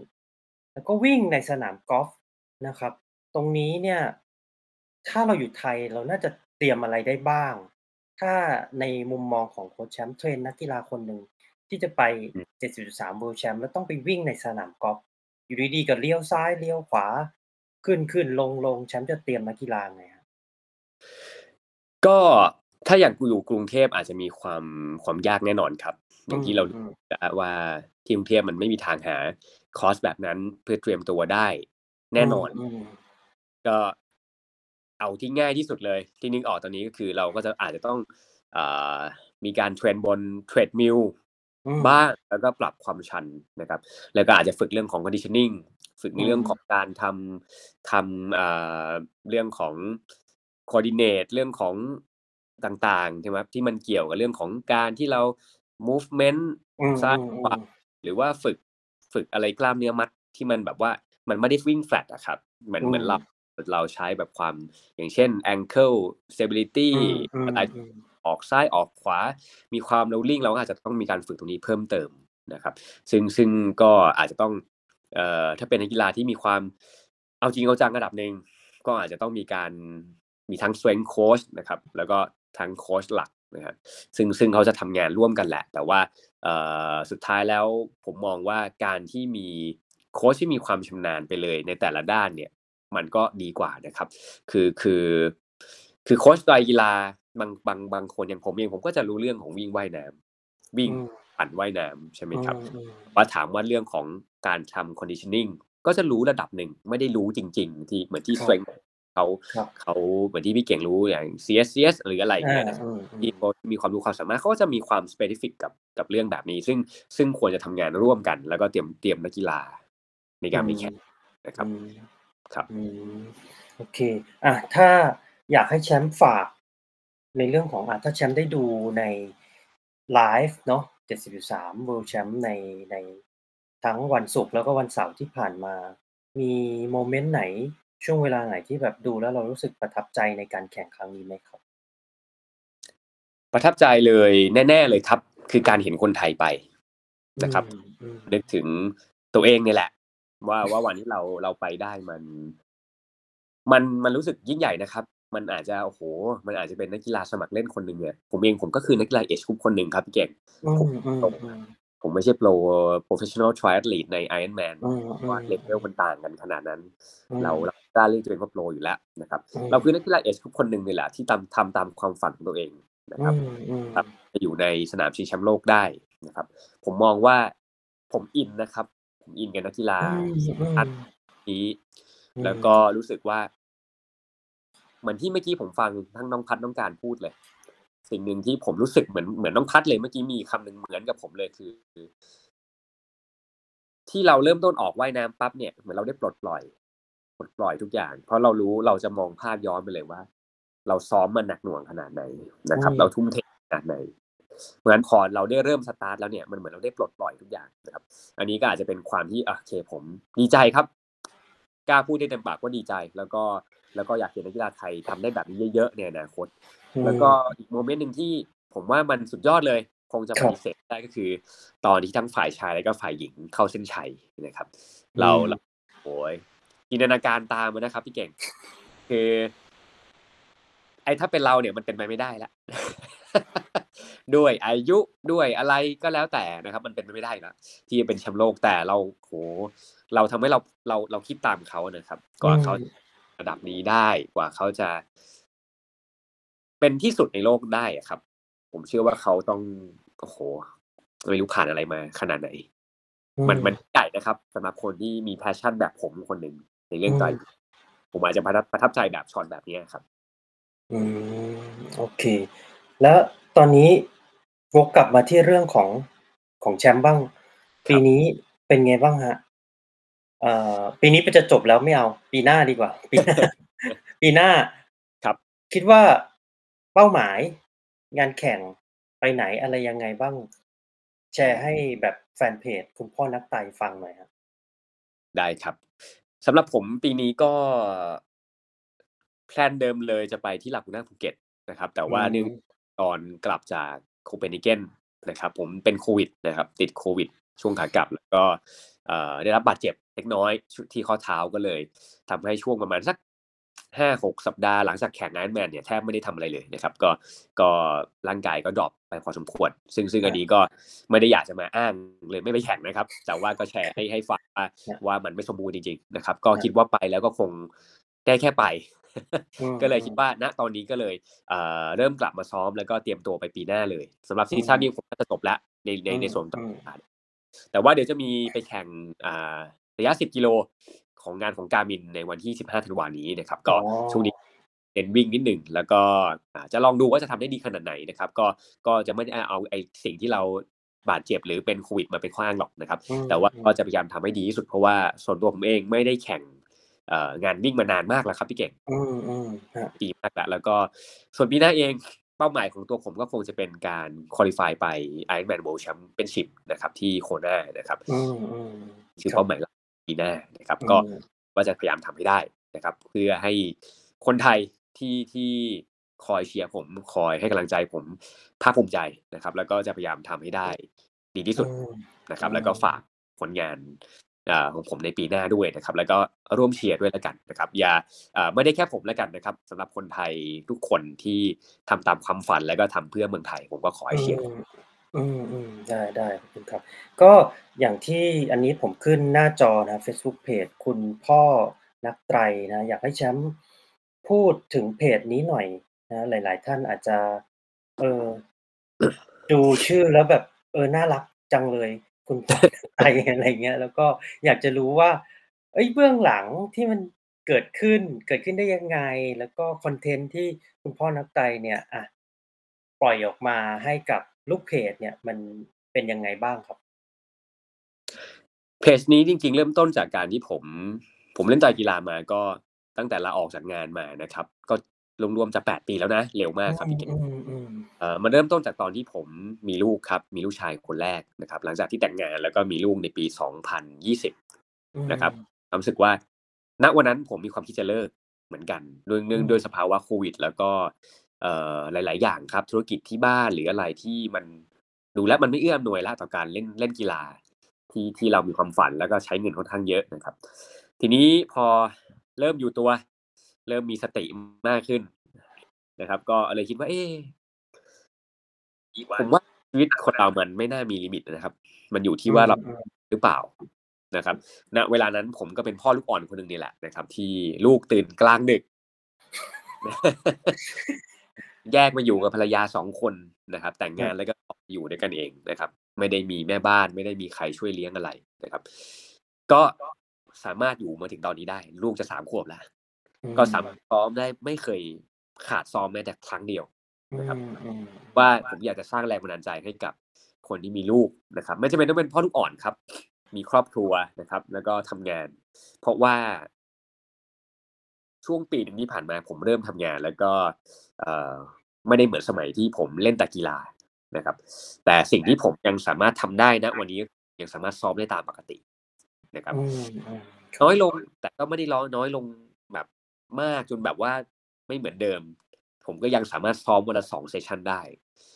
แล้วก็วิ่งในสนามกอล์ฟนะครับ ตรงนี้เนี่ยถ้าเราอยู่ไทยเราน่าจะเตรียมอะไรได้บ้าง ถ้าในมุมมองของโค้ชแชมป์เทรนนักกีฬาคนหนึ่งที่จะไปอืม70.3 World Champ แล้วต้องไปวิ่งในสนามกอล์ฟอยู่ดีๆก็เลี้ยวซ้ายเลี้ยวขวา ขึ้นขึ้นลงลงแชมป์จะเตรียมนักกีฬาไงครับก็ ถ้าอย่างกูอยู่กรุงเทพอาจจะมีความความยากแน่นอนครับ อย่างที่เราอืมว่าที่กรุงเทพมันไม่มีทางหาคอร์สแบบนั้นเพื่อเตรียมตัวได้ แน่นอนมก็เอาที่ง่ายที่สุดเลย ที่นึกออกตอนนี้ก็คือเราก็จะอาจจะต้องอามีการเทรนบนเทรดมิลอืมบ้างแล้วก็ปรับความชันนะครับ แล้วก็อาจจะฝึกเรื่องของ conditioning ฝึกในเรื่องอืมของการทำทำอ่าเรื่องของ coordinate เรื่องของ ต่างๆใช่ไหมครับที่มันเกี่ยวกับเรื่องของการที่เรา movement อืมซ้ายอืมขวาหรือว่าฝึกฝึกอะไรกล้ามเนื้อมัดที่มันแบบว่ามันไม่ได้วิ่งแฟลตอะครับเหมือนเหมือนเราเราใช้แบบความอย่างเช่น ankle stability อืมอะไรอืมออกซ้ายออกขวา มีความโรลลิ่งเราก็อาจจะต้องมีการฝึกตรงนี้เพิ่มเติมนะครับ ซึ่งซึ่งก็อาจจะต้องเอ่อถ้าเป็นนักกีฬาที่มีความเอาจริงเอาจังระดับหนึ่งก็อาจจะต้องมีการมีทั้ง strength coach นะครับ แล้วก็ ทั้งโค้ชหลักนะครับซึ่งซึ่งเขาจะทำงานร่วมกันแหละ แต่ว่าเอ่อสุดท้ายแล้วผมมองว่าการที่มีโค้ชที่มีความชำนาญไปเลยในแต่ละด้านเนี่ยมันก็ดีกว่านะครับ คือคือคือโค้ชไตรกีฬาบางบางบางคนอย่างผมเองผมก็จะรู้เรื่องของวิ่งว่ายน้ำวิ่งอืมปั่นว่ายน้ำใช่ไหมครับอืมว่าถามว่าเรื่องของการทำ conditioning ก็จะรู้ระดับหนึ่งไม่ได้รู้จริง ๆ ที่เหมือนที่ครับ strength เขาครับเขาเหมือนที่พี่เก่งรู้อย่าง CSCS หรืออะไรอย่างอ่าเงี้ยนะอืมอืมที่เขามีความรู้ความสามารถเขาก็จะมีความ specific กับกับเรื่องแบบนี้ ซึ่งซึ่งควรจะทำงานร่วมกัน แล้วก็เตรียมเตรียมนักกีฬาในการไปแข่งนะครับอืมครับอืมโอเคอะถ้าอยากให้แชมป์ฝากในเรื่องของอะถ้าแชมป์ได้ดูในไลฟ์เนาะ73 World Champ ในในทั้งวันศุกร์แล้วก็วันเสาร์ที่ผ่านมา มีโมเมนต์ไหน ช่วงเวลาไหนที่แบบดูแล้วเรารู้สึกประทับใจในการแข่งครั้งนี้ไหมครับ ประทับใจเลย แน่ ๆ เลยครับ คือการเห็นคนไทยไปนะครับอืมอืม นึกถึงตัวเองเนี่ยแหละว่า ว่าวันที่เรา เราไปได้มัน มัน มันรู้สึกยิ่งใหญ่นะครับ มันอาจจะ โอ้โหมันอาจจะเป็นนักกีฬาสมัครเล่นคนหนึ่งเนี่ย ผมเองผมก็คือนักกีฬาเอชคุปคนหนึ่งครับพี่เก่ง อืมผมอืมอืม ผมไม่ใช่โปรโปรเฟชชั่นอลทริอัลีใน Ironman อืมเพอืราะมว่าเลเวลมันต่างกันขนาดนั้นอืมเราเรากล้าเรียกตัวเองว่าโปรอยู่แล้วนะครับอืมเราคือนักกีฬาเอชคุปคนหนึ่งนี่แหละที่ทำทำตามความฝันของตัวเองนะครับอืมอืมครับจะอยู่ในสนามชิงแชมป์โลกได้นะครับ ผมมองว่าผมอินนะครับ ผมอินกับนักกีฬาอืมอืมอันนี้อืมแล้วก็รู้สึกว่า เหมือนที่เมื่อกี้ผมฟังทั้งน้องพัดน้องการพูดเลย สิ่งหนึ่งที่ผมรู้สึกเหมือนเหมือนน้องพัดเลยเมื่อกี้มีคำหนึ่งเหมือนกับผมเลยคือ ที่เราเริ่มต้นออกว่ายน้ำปั๊บเนี่ยเหมือนเราได้ปลดปล่อยปลดปล่อยทุกอย่าง เพราะเรารู้เราจะมองภาพย้อนไปเลยว่า เราซ้อมมันหนักหน่วงขนาดไหนนะครับอืมเราทุ่มเทขนาดไหนเหมือนพอเราได้เริ่มสตาร์ทแล้วเนี่ยมันเหมือนเราได้ปลดปล่อยทุกอย่างนะครับ อันนี้ก็อาจจะเป็นความที่อะโอเคผม ดีใจครับกล้าพูดได้เต็มปากว่าดีใจ แล้วก็แล้วก็อยากเห็นนักกีฬาไทยทำได้แบบนี้เยอะๆในอนาคต แล้วก็อีกโมเมนต์หนึ่งที่ผมว่ามันสุดยอดเลย คงจะปฏิเสธได้ก็คือ ตอนที่ทั้งฝ่ายชายและก็ฝ่ายหญิงเข้าเส้นชัยนะครับเราเราโอ้ยจินตนาการตามมานะครับพี่เก่ง คือ ไอ้ถ้าเป็นเราเนี่ยมันเป็นไปไม่ได้ละด้วยอายุด้วยอะไรก็แล้วแต่นะครับ มันเป็นไปไม่ได้ละที่จะเป็นแชมป์โลกแต่เราโหเราทำให้เราเราเราคิดตามเขานะครับ กว่าเขาระดับนี้ได้กว่าเขาจะ เป็นที่สุดในโลกได้อะครับ ผมเชื่อว่าเขาต้องโอ้โหไม่รู้ผ่านอะไรมาขนาดไหน มันมันใหญ่นะครับสำหรับคนที่มี passion แบบผมคนหนึ่งในเรื่องไตรผมอาจจะประทับประทับใจแบบช็อตแบบนี้ครับ อืมโอเค แล้วตอนนี้วกกลับมาที่เรื่องของของแชมป์บ้าง ปีนี้เป็นไงบ้างฮะเอ่อปีนี้เป็นจะจบแล้วไม่เอา ปีหน้าดีกว่า ปีหน้าปีหน้าครับ คิดว่า เป้าหมาย งานแข่ง ไปไหน อะไรยังไงบ้าง แชร์ให้แบบแฟนเพจคุณพ่อนักไต่ฟังหน่อยครับ ได้ครับ สำหรับผมปีนี้ก็ plan เดิมเลยจะไปที่หลักหัวหน้าภูเก็ตนะครับ แต่ว่าเนื่องตอนกลับจากโคเปนเฮเกนนะครับผม เป็นโควิดนะครับ ติดโควิดช่วงขากลับ แล้วก็ เอ่อ ได้รับบาดเจ็บเล็กน้อยที่ข้อเท้า ก็เลยทำให้ช่วงประมาณสัก ห้าหกสัปดาห์หลังจากแข่งไอรอนแมนเนี่ยแทบไม่ได้ทำอะไรเลยนะครับก็ก็ร่างกายก็ drop ไปพอสมควร ซึ่งซึ่งอันนี้ก็ไม่ได้อยากจะมาอ้างเลยไม่ไปแข่งนะครับ แต่ว่าก็แชร์ให้ให้ฟังว่าว่ามันไม่สมบูรณ์จริงๆนะครับก็คิดว่าไปแล้วก็คงได้แค่ไปอืมก็เลยคิดว่าณตอนนี้ก็เลยเอ่อเริ่มกลับมาซ้อมแล้วก็เตรียมตัวไปปีหน้าเลยสำหรับซีซั่นนี้ผมก็จะจบแล้วในในในส่วนต่างๆแต่ว่าเดี๋ยวจะมีไปแข่งอ่าระยะ 10 กิโล ของงานของการมินในวันที่ 15 ธันวานี้นะครับ ก็อ๋อช่วงนี้เน้นวิ่งนิดหนึ่งแล้วก็อ่าจะลองดูว่าจะทำได้ดีขนาดไหนนะครับ ก็ก็จะไม่ได้เอาไอ้สิ่งที่เราบาดเจ็บหรือเป็นโควิดมาเป็นข้ออ้างหรอกนะครับอืมแต่ว่าอืมก็จะพยายามทำให้ดีที่สุดเพราะว่าส่วนตัวผมเองไม่ได้แข่งเอ่องานวิ่งมานานมากแล้วครับพี่เก่งอืมอืมฮะปีมากแล้วแล้วก็ส่วนปีหน้าเองเป้าหมายของตัวผมก็คงจะเป็นการคุริฟายไป Ironman World Championship นะครับที่โคนานะครับอืมอืมคือครับเป้าหมายหลัก ปีหน้านะครับ ก็อืมว่าจะพยายามทำให้ได้นะครับ เพื่อให้คนไทยที่ที่คอยเชียร์ผมคอยให้กำลังใจผมภาคภูมิใจนะครับ แล้วก็จะพยายามทำให้ได้ดีที่สุดอืมนะครับอืมแล้วก็ฝากผลงานอ่าของผมในปีหน้าด้วยนะครับ แล้วก็ร่วมเชียร์ด้วยแล้วกันนะครับ อย่าอ่าไม่ได้แค่ผมแล้วกันนะครับสำหรับคนไทยทุกคนที่ทำตามความฝันแล้วก็ทำเพื่อเมืองไทย ผมก็ขอให้เชียร์ อืม อืม ได้ ได้ ขอบคุณครับ ก็อย่างที่อันนี้ผมขึ้นหน้าจอนะ Facebook Page คุณพ่อนักไตรนะ อยากให้แชมป์พูดถึงเพจนี้หน่อยนะ หลาย ๆ ท่านอาจจะ เออดูชื่อแล้วแบบ เออ น่ารักจังเลย คุณพ่อนักไตร อะไรเงี้ย แล้วก็อยากจะรู้ว่าเอ้ย เบื้องหลังที่มันเกิดขึ้น เกิดขึ้นได้ยังไง แล้วก็คอนเทนต์ที่คุณพ่อนักไตรเนี่ยอะปล่อยออกมาให้กับ ลูกเพจเนี่ยมันเป็นยังไงบ้างครับ เพจนี้จริง ๆ เริ่มต้นจากการที่ผม ผมเล่นไตรกีฬามาก็ตั้งแต่ลาออกจากงานมานะครับ ก็รวมๆจะแปดปีแล้วนะเร็วมากครับพี่เก่งอืมอืมเอ่อมันเริ่มต้นจากตอนที่ผมมีลูกครับ มีลูกชายคนแรกนะครับ หลังจากที่แต่งงานแล้วก็มีลูกในปี2020อืมนะครับความรู้สึกว่า ณวันนั้นผมมีความคิดจะเลิกเหมือนกันด้วยเนื่องอืมด้วยสภาวะโควิด แล้วก็เอ่อ หลาย ๆ อย่างครับธุรกิจที่บ้านหรืออะไรที่มันดูแล้วมันไม่เอื้ออำนวยละต่อการเล่นเล่นกีฬา ที่ที่เรามีความฝันแล้วก็ใช้เงินค่อนข้างเยอะนะครับ ทีนี้พอเริ่มอยู่ตัว เริ่มมีสติมากขึ้นนะครับ ก็เลยคิดว่า เอ๊ะผมว่าชีวิตคนเรามันไม่น่ามีลิมิตนะครับ มันอยู่ที่ว่าเราอืมหรือเปล่านะครับณเวลานั้นผมก็เป็นพ่อลูกอ่อนคนหนึ่งนี่แหละนะครับ ที่ลูกตื่นกลางดึก แยกมาอยู่กับภรรยาสองคนนะครับ แต่งงานแล้วก็ออกอยู่ด้วยกันเองนะครับ ไม่ได้มีแม่บ้านไม่ได้มีใครช่วยเลี้ยงอะไรนะครับ ก็สามารถอยู่มาถึงตอนนี้ได้ ลูกจะสามขวบแล้วอืมก็สามารถซ้อมได้ไม่เคยขาดซ้อมแม้แต่ครั้งเดียวนะครับอืมอืมว่าผมอยากจะสร้างแรงบันดาลใจให้กับคนที่มีลูกนะครับ ไม่จำเป็นต้องเป็นพ่อลูกอ่อนครับ มีครอบครัวนะครับ แล้วก็ทำงาน เพราะว่า ช่วงปีหนึงที่ผ่านมาผมเริ่มทำงาน แล้วก็เอ่อไม่ได้เหมือนสมัยที่ผมเล่นแต่กีฬานะครับ แต่สิ่งที่ผมยังสามารถทำได้นะ วันนี้ยังสามารถซ้อมได้ตามปกตินะครับอืมอืมน้อยลงแต่ก็ไม่ได้ร้อยน้อยลงแบบมากจนแบบว่าไม่เหมือนเดิม ผมก็ยังสามารถซ้อมวันละสองเซสชันได้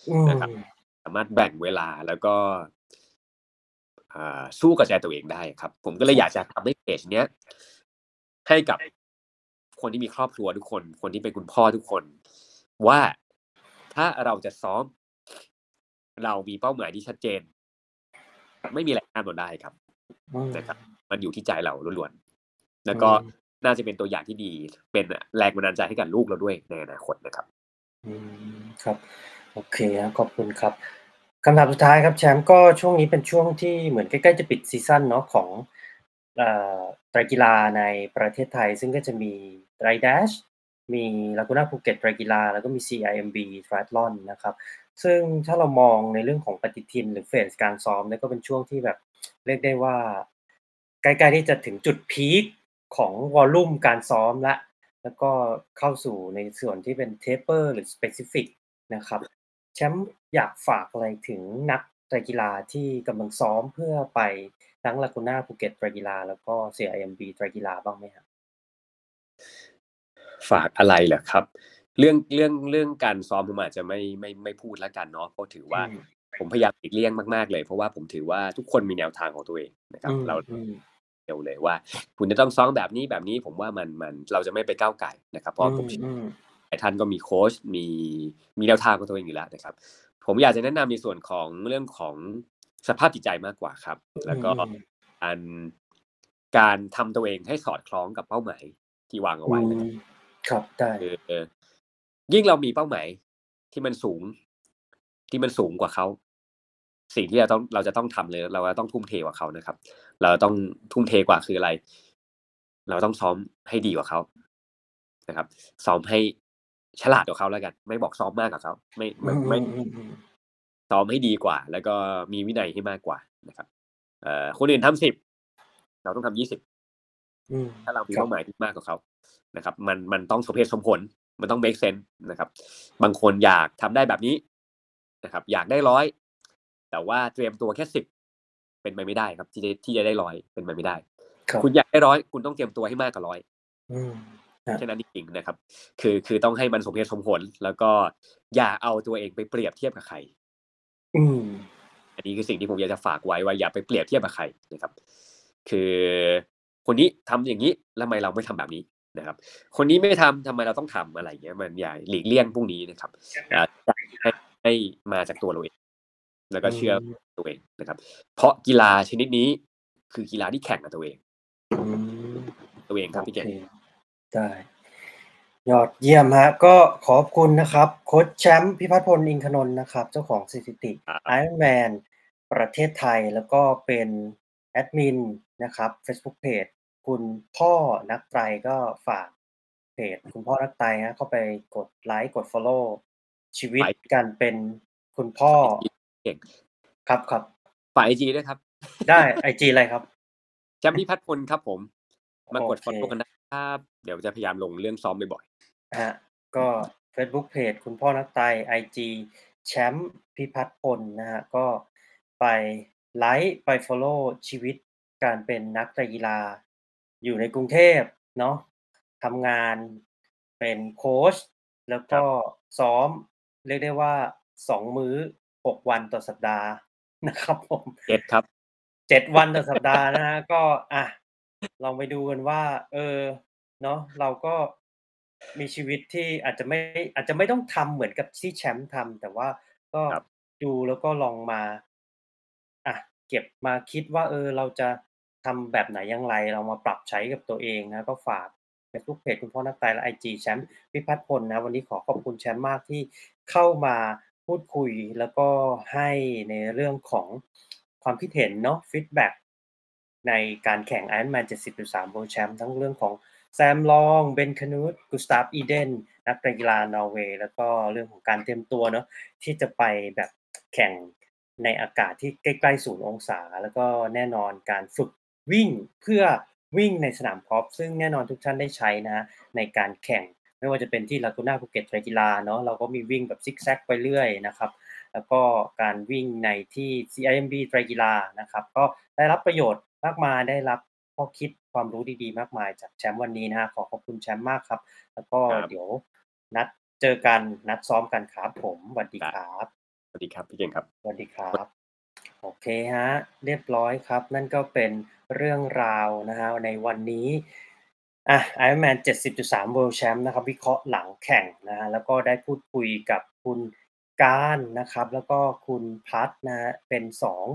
อืมนะครับ สามารถแบ่งเวลาแล้วก็อ่าสู้กับใจตัวเองได้ครับ ผมก็เลยอยากจะทำให้เพจเนี้ยให้กับ คนที่มีครอบครัวทุกคน คนที่เป็นคุณพ่อทุกคน ว่าถ้าเราจะซ้อม เรามีเป้าหมายที่ชัดเจน ไม่มีอะไรห้ามเราได้ครับอืมนะครับ มันอยู่ที่ใจเราล้วนๆแล้วก็น่าจะเป็นตัวอย่างที่ดี เป็นแรงบันดาลใจให้กับลูกเราด้วยในอนาคตนะครับอืมครับโอเคครับขอบคุณครับคำถามสุดท้ายครับแชมป์ก็ช่วงนี้เป็นช่วงที่เหมือนใกล้ๆจะปิดซีซั่นเนาะของเอ่อไตรกีฬาในประเทศไทย ซึ่งก็จะมี ไตร Dash มีลากูน่าภูเก็ตไตรกีฬาแล้วก็มี CIMB Triathlon นะครับ ซึ่งถ้าเรามองในเรื่องของปฏิทินหรือ phase การซ้อมเนี่ยก็เป็นช่วงที่แบบเรียกได้ว่าใกล้ๆที่จะถึงจุด peak ของ volume การซ้อมละ แล้วก็เข้าสู่ในส่วนที่เป็น taper หรือ specific นะครับแชมป์อยากฝากอะไรถึงนักไตรกีฬาที่กำลังซ้อมเพื่อไปทั้งลากูน่าภูเก็ตไตรกีฬาแล้วก็ CIMB ไตรกีฬาบ้างไหมครับ ฝากอะไรเหรอครับ เรื่องเรื่องเรื่องการซ้อมผมอาจจะไม่ไม่ไม่พูดแล้วกันเนาะเพราะถือว่าอืมผมพยายามหลีกเลี่ยงมากๆเลย เพราะว่าผมถือว่าทุกคนมีแนวทางของตัวเองนะครับอืมเราอืมเดียวเลยว่า คุณจะต้องซ้อมแบบนี้แบบนี้ผมว่ามันมันเราจะไม่ไปก้าวไก่นะครับ เพราะผมเชื่ออืมหลายท่านก็มีโค้ชมีมีแนวทางของตัวเองอยู่แล้วนะครับ ผมอยากจะแนะนำในส่วนของเรื่องของสภาพจิตใจมากกว่าครับ แล้วก็อืมการการทำตัวเองให้สอดคล้องกับเป้าหมาย ที่วางเอาไว้นะครับครับได้คือยิ่งเรามีเป้าหมายที่มันสูง ที่มันสูงกว่าเขาสิ่งที่เราต้องเราจะต้องทำเลย เราจะต้องทุ่มเทกว่าเขานะครับ เราต้องทุ่มเทกว่าคืออะไร เราต้องซ้อมให้ดีกว่าเขานะครับ ซ้อมให้ฉลาดกว่าเขาแล้วกัน ไม่บอกซ้อมมากกว่าเขาไม่อืไม่มไม่อืมอืมซ้อมให้ดีกว่า แล้วก็มีวินัยให้มากกว่านะครับ เอ่อคนอื่นทำสิบเราต้องทำยี่สิบอืม ถ้าเรามีครับเป้าหมายที่มากกว่าเขานะครับ มันมันต้องสมเหตุสมผล มันต้อง make sense นะครับ บางคนอยากทำได้แบบนี้นะครับ อยากได้ร้อยแต่ว่าเตรียมตัวแค่สิบเป็นไปไม่ได้ครับ ที่จะที่จะได้ร้อยเป็นไปไม่ได้ครับคุณอยากได้ร้อยคุณต้องเตรียมตัวให้มากกว่าร้อยอืมครับแค่นั้นจริงๆนะครับ คือคือต้องให้มันสมเหตุสมผล แล้วก็อย่าเอาตัวเองไปเปรียบเทียบกับใคร อืมอันนี้คือสิ่งที่ผมอยากจะฝากไว้ว่าอย่าไปเปรียบเทียบกับใครนะครับ คือ คนนี้ทำอย่างนี้แล้วทำไมเราไม่ทำแบบนี้นะครับ คนนี้ไม่ทำทำไมเราต้องทำอะไรอย่างเงี้ย มันอย่าหลีกเลี่ยงพวกนี้นะครับอ่าให้ให้มาจากตัวเราเอง แล้วก็เชื่อตัวเองนะครับ เพราะกีฬาชนิดนี้คือกีฬาที่แข่งกับตัวเองอืมตัวเองครับพี่เก่งโอได้ยอดเยี่ยมฮะก็ขอบคุณนะครับโค้ชแชมป์พิพัฒน์พลอินทนนท์นะครับ เจ้าของสถิติครับ Ironman ประเทศไทยแล้วก็เป็นแอดมินนะครับ Facebook Page คุณพ่อนักไตรก็ฝากเพจคุณพ่อนักไตรฮะเข้าไปกดไลค์กด Follow ชีวิตการเป็นคุณพ่อเก่งครับครับฝากไอจีด้วยครับ ได้ไอจีอะไรครับแชมป์พิพัฒน์พลครับผม มากดโอเคฟอลโล่กันนะครับ เดี๋ยวจะพยายามลงเรื่องซ้อมบ่อยฮะก็ Facebook Page คุณพ่อนักไตร IG แชมป์พิพัฒน์พลนะฮะก็ไปไลค์ไป Follow ชีวิตการเป็นนักกีฬา อยู่ในกรุงเทพเนาะทำงานเป็นโค้ชแล้วก็ซ้อม เรียกได้ว่าสองมื้อหกวันต่อสัปดาห์นะครับผมๆเอ็ดครับเจ็ดวันต่อสัปดาห์นะฮะก็อะลองไปดูกันว่า เออ เนาะเราก็มีชีวิตที่อาจจะไม่อาจจะไม่ต้องทำเหมือนกับที่แชมป์ทำแต่ว่าก็ครับดูแล้วก็ลองมา อะ เก็บมาคิดว่า เออ เราจะ ทำแบบไหนอย่างไรเรามาปรับใช้กับตัวเองนะก็ฝาก Facebook Page คุณพ่อนักไตรและไอจีแชมป์พิพัฒน์พลนะวันนี้ขอขอบคุณแชมป์มากที่เข้ามาพูดคุยแล้วก็ให้ในเรื่องของความคิดเห็นเนาะ feedback ในการแข่ง Ironman 70.3 World Champ ทั้งเรื่องของแซมลองเบนคานูตกุสตาฟอีเดนนักกีฬานอร์เวย์แล้วก็เรื่องของการเตรียมตัวเนาะที่จะไปแบบแข่งในอากาศที่ใกล้ๆศูนย์องศา แล้วก็แน่นอนการฝึก วิ่งเพื่อวิ่งในสนามกอล์ฟซึ่งแน่นอนทุกท่านได้ใช้นะฮะในการแข่ง ไม่ว่าจะเป็นที่ลากูน่าภูเก็ตไตรกีฬาเนาะเราก็มีวิ่งแบบซิกแซกไปเรื่อยนะครับ แล้วก็การวิ่งในที่ CIMB ไตรกีฬานะครับ ก็ได้รับประโยชน์มากมายได้รับข้อคิดความรู้ดีๆ มากมายจากแชมป์วันนี้นะฮะขอขอบคุณแชมป์มากครับ แล้วก็ครับเดี๋ยวนัดเจอกันนัดซ้อมกันครับผมสวัสดีได้ครับสวัสดีครับพี่เก่งครับสวัสดีครับ โอเคฮะ เรียบร้อยครับ นั่นก็เป็น เรื่องราวนะฮะในวันนี้อะ Ironman 70.3 World Champ นะครับวิเคราะห์หลังแข่งนะฮะแล้วก็ได้พูดคุยกับคุณการนะครับแล้วก็คุณพัทนะฮะเป็นสอง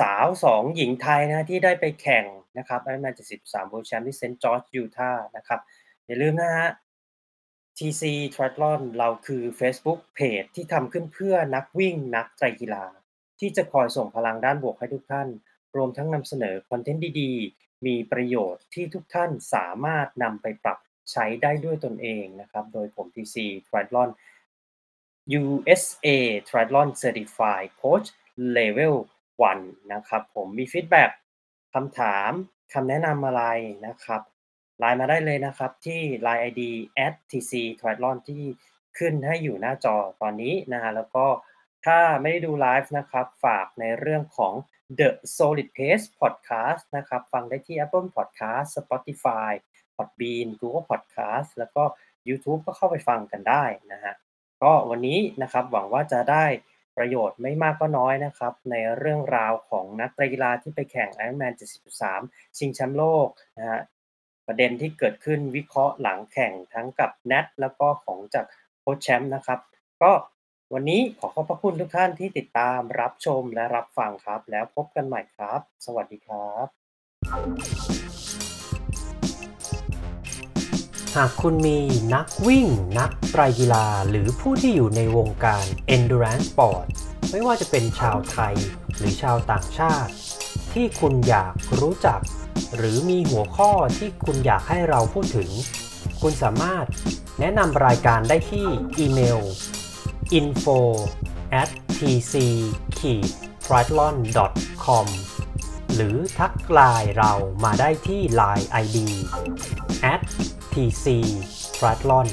สาวสองหญิงไทยนะที่ได้ไปแข่งนะครับ Ironman 70.3 World Champ ที่เซนต์จอร์จยูทาห์นะครับอย่าลืมนะฮะ TC Triathlon เราคือ Facebook Page ที่ทำขึ้นเพื่อนักวิ่งนักไตรกีฬา ที่จะคอยส่งพลังด้านบวกให้ทุกท่าน รวมทั้งนำเสนอคอนเทนต์ดีๆ มีประโยชน์ที่ทุกท่านสามารถนำไปปรับใช้ได้ด้วยตนเองนะครับ โดยผม TC Triathlon USA Triathlon Certified Coach Level 1นะครับผมมี feedback คำถามคำแนะนำอะไรนะครับไลน์มาได้เลยนะครับที่ Line ID @tc triathlon ที่ขึ้นให้อยู่หน้าจอตอนนี้นะฮะแล้วก็ถ้าไม่ได้ดูไลฟ์นะครับ ฝากในเรื่องของ The Solid Pace Podcast นะครับ ฟังได้ที่ Apple Podcast Spotify Podbean Google Podcast แล้วก็ YouTube ก็เข้าไปฟังกันได้นะฮะก็วันนี้นะครับหวังว่าจะได้ประโยชน์ไม่มากก็น้อยนะครับ ในเรื่องราวของนักกีฬาที่ไปแข่ง Ironman 70.3ชิงแชมป์โลกนะฮะประเด็นที่เกิดขึ้นวิเคราะห์หลังแข่งทั้งกับแนทแล้วก็ของจากโค้ชแชมป์นะครับ ก็ วันนี้ขอขอบพระคุณทุกท่านที่ติดตามรับชมและรับฟังครับ แล้วพบกันใหม่ครับ สวัสดีครับ หากคุณมีนักวิ่ง นักไตรกีฬา หรือผู้ที่อยู่ในวงการ endurance sport ไม่ว่าจะเป็นชาวไทยหรือชาวต่างชาติ ที่คุณอยากรู้จัก หรือมีหัวข้อที่คุณอยากให้เราพูดถึง คุณสามารถแนะนำรายการได้ที่อีเมล info at pc-triathlon.com หรือทักไลน์เรามาได้ที่ Line ID at tc triathlon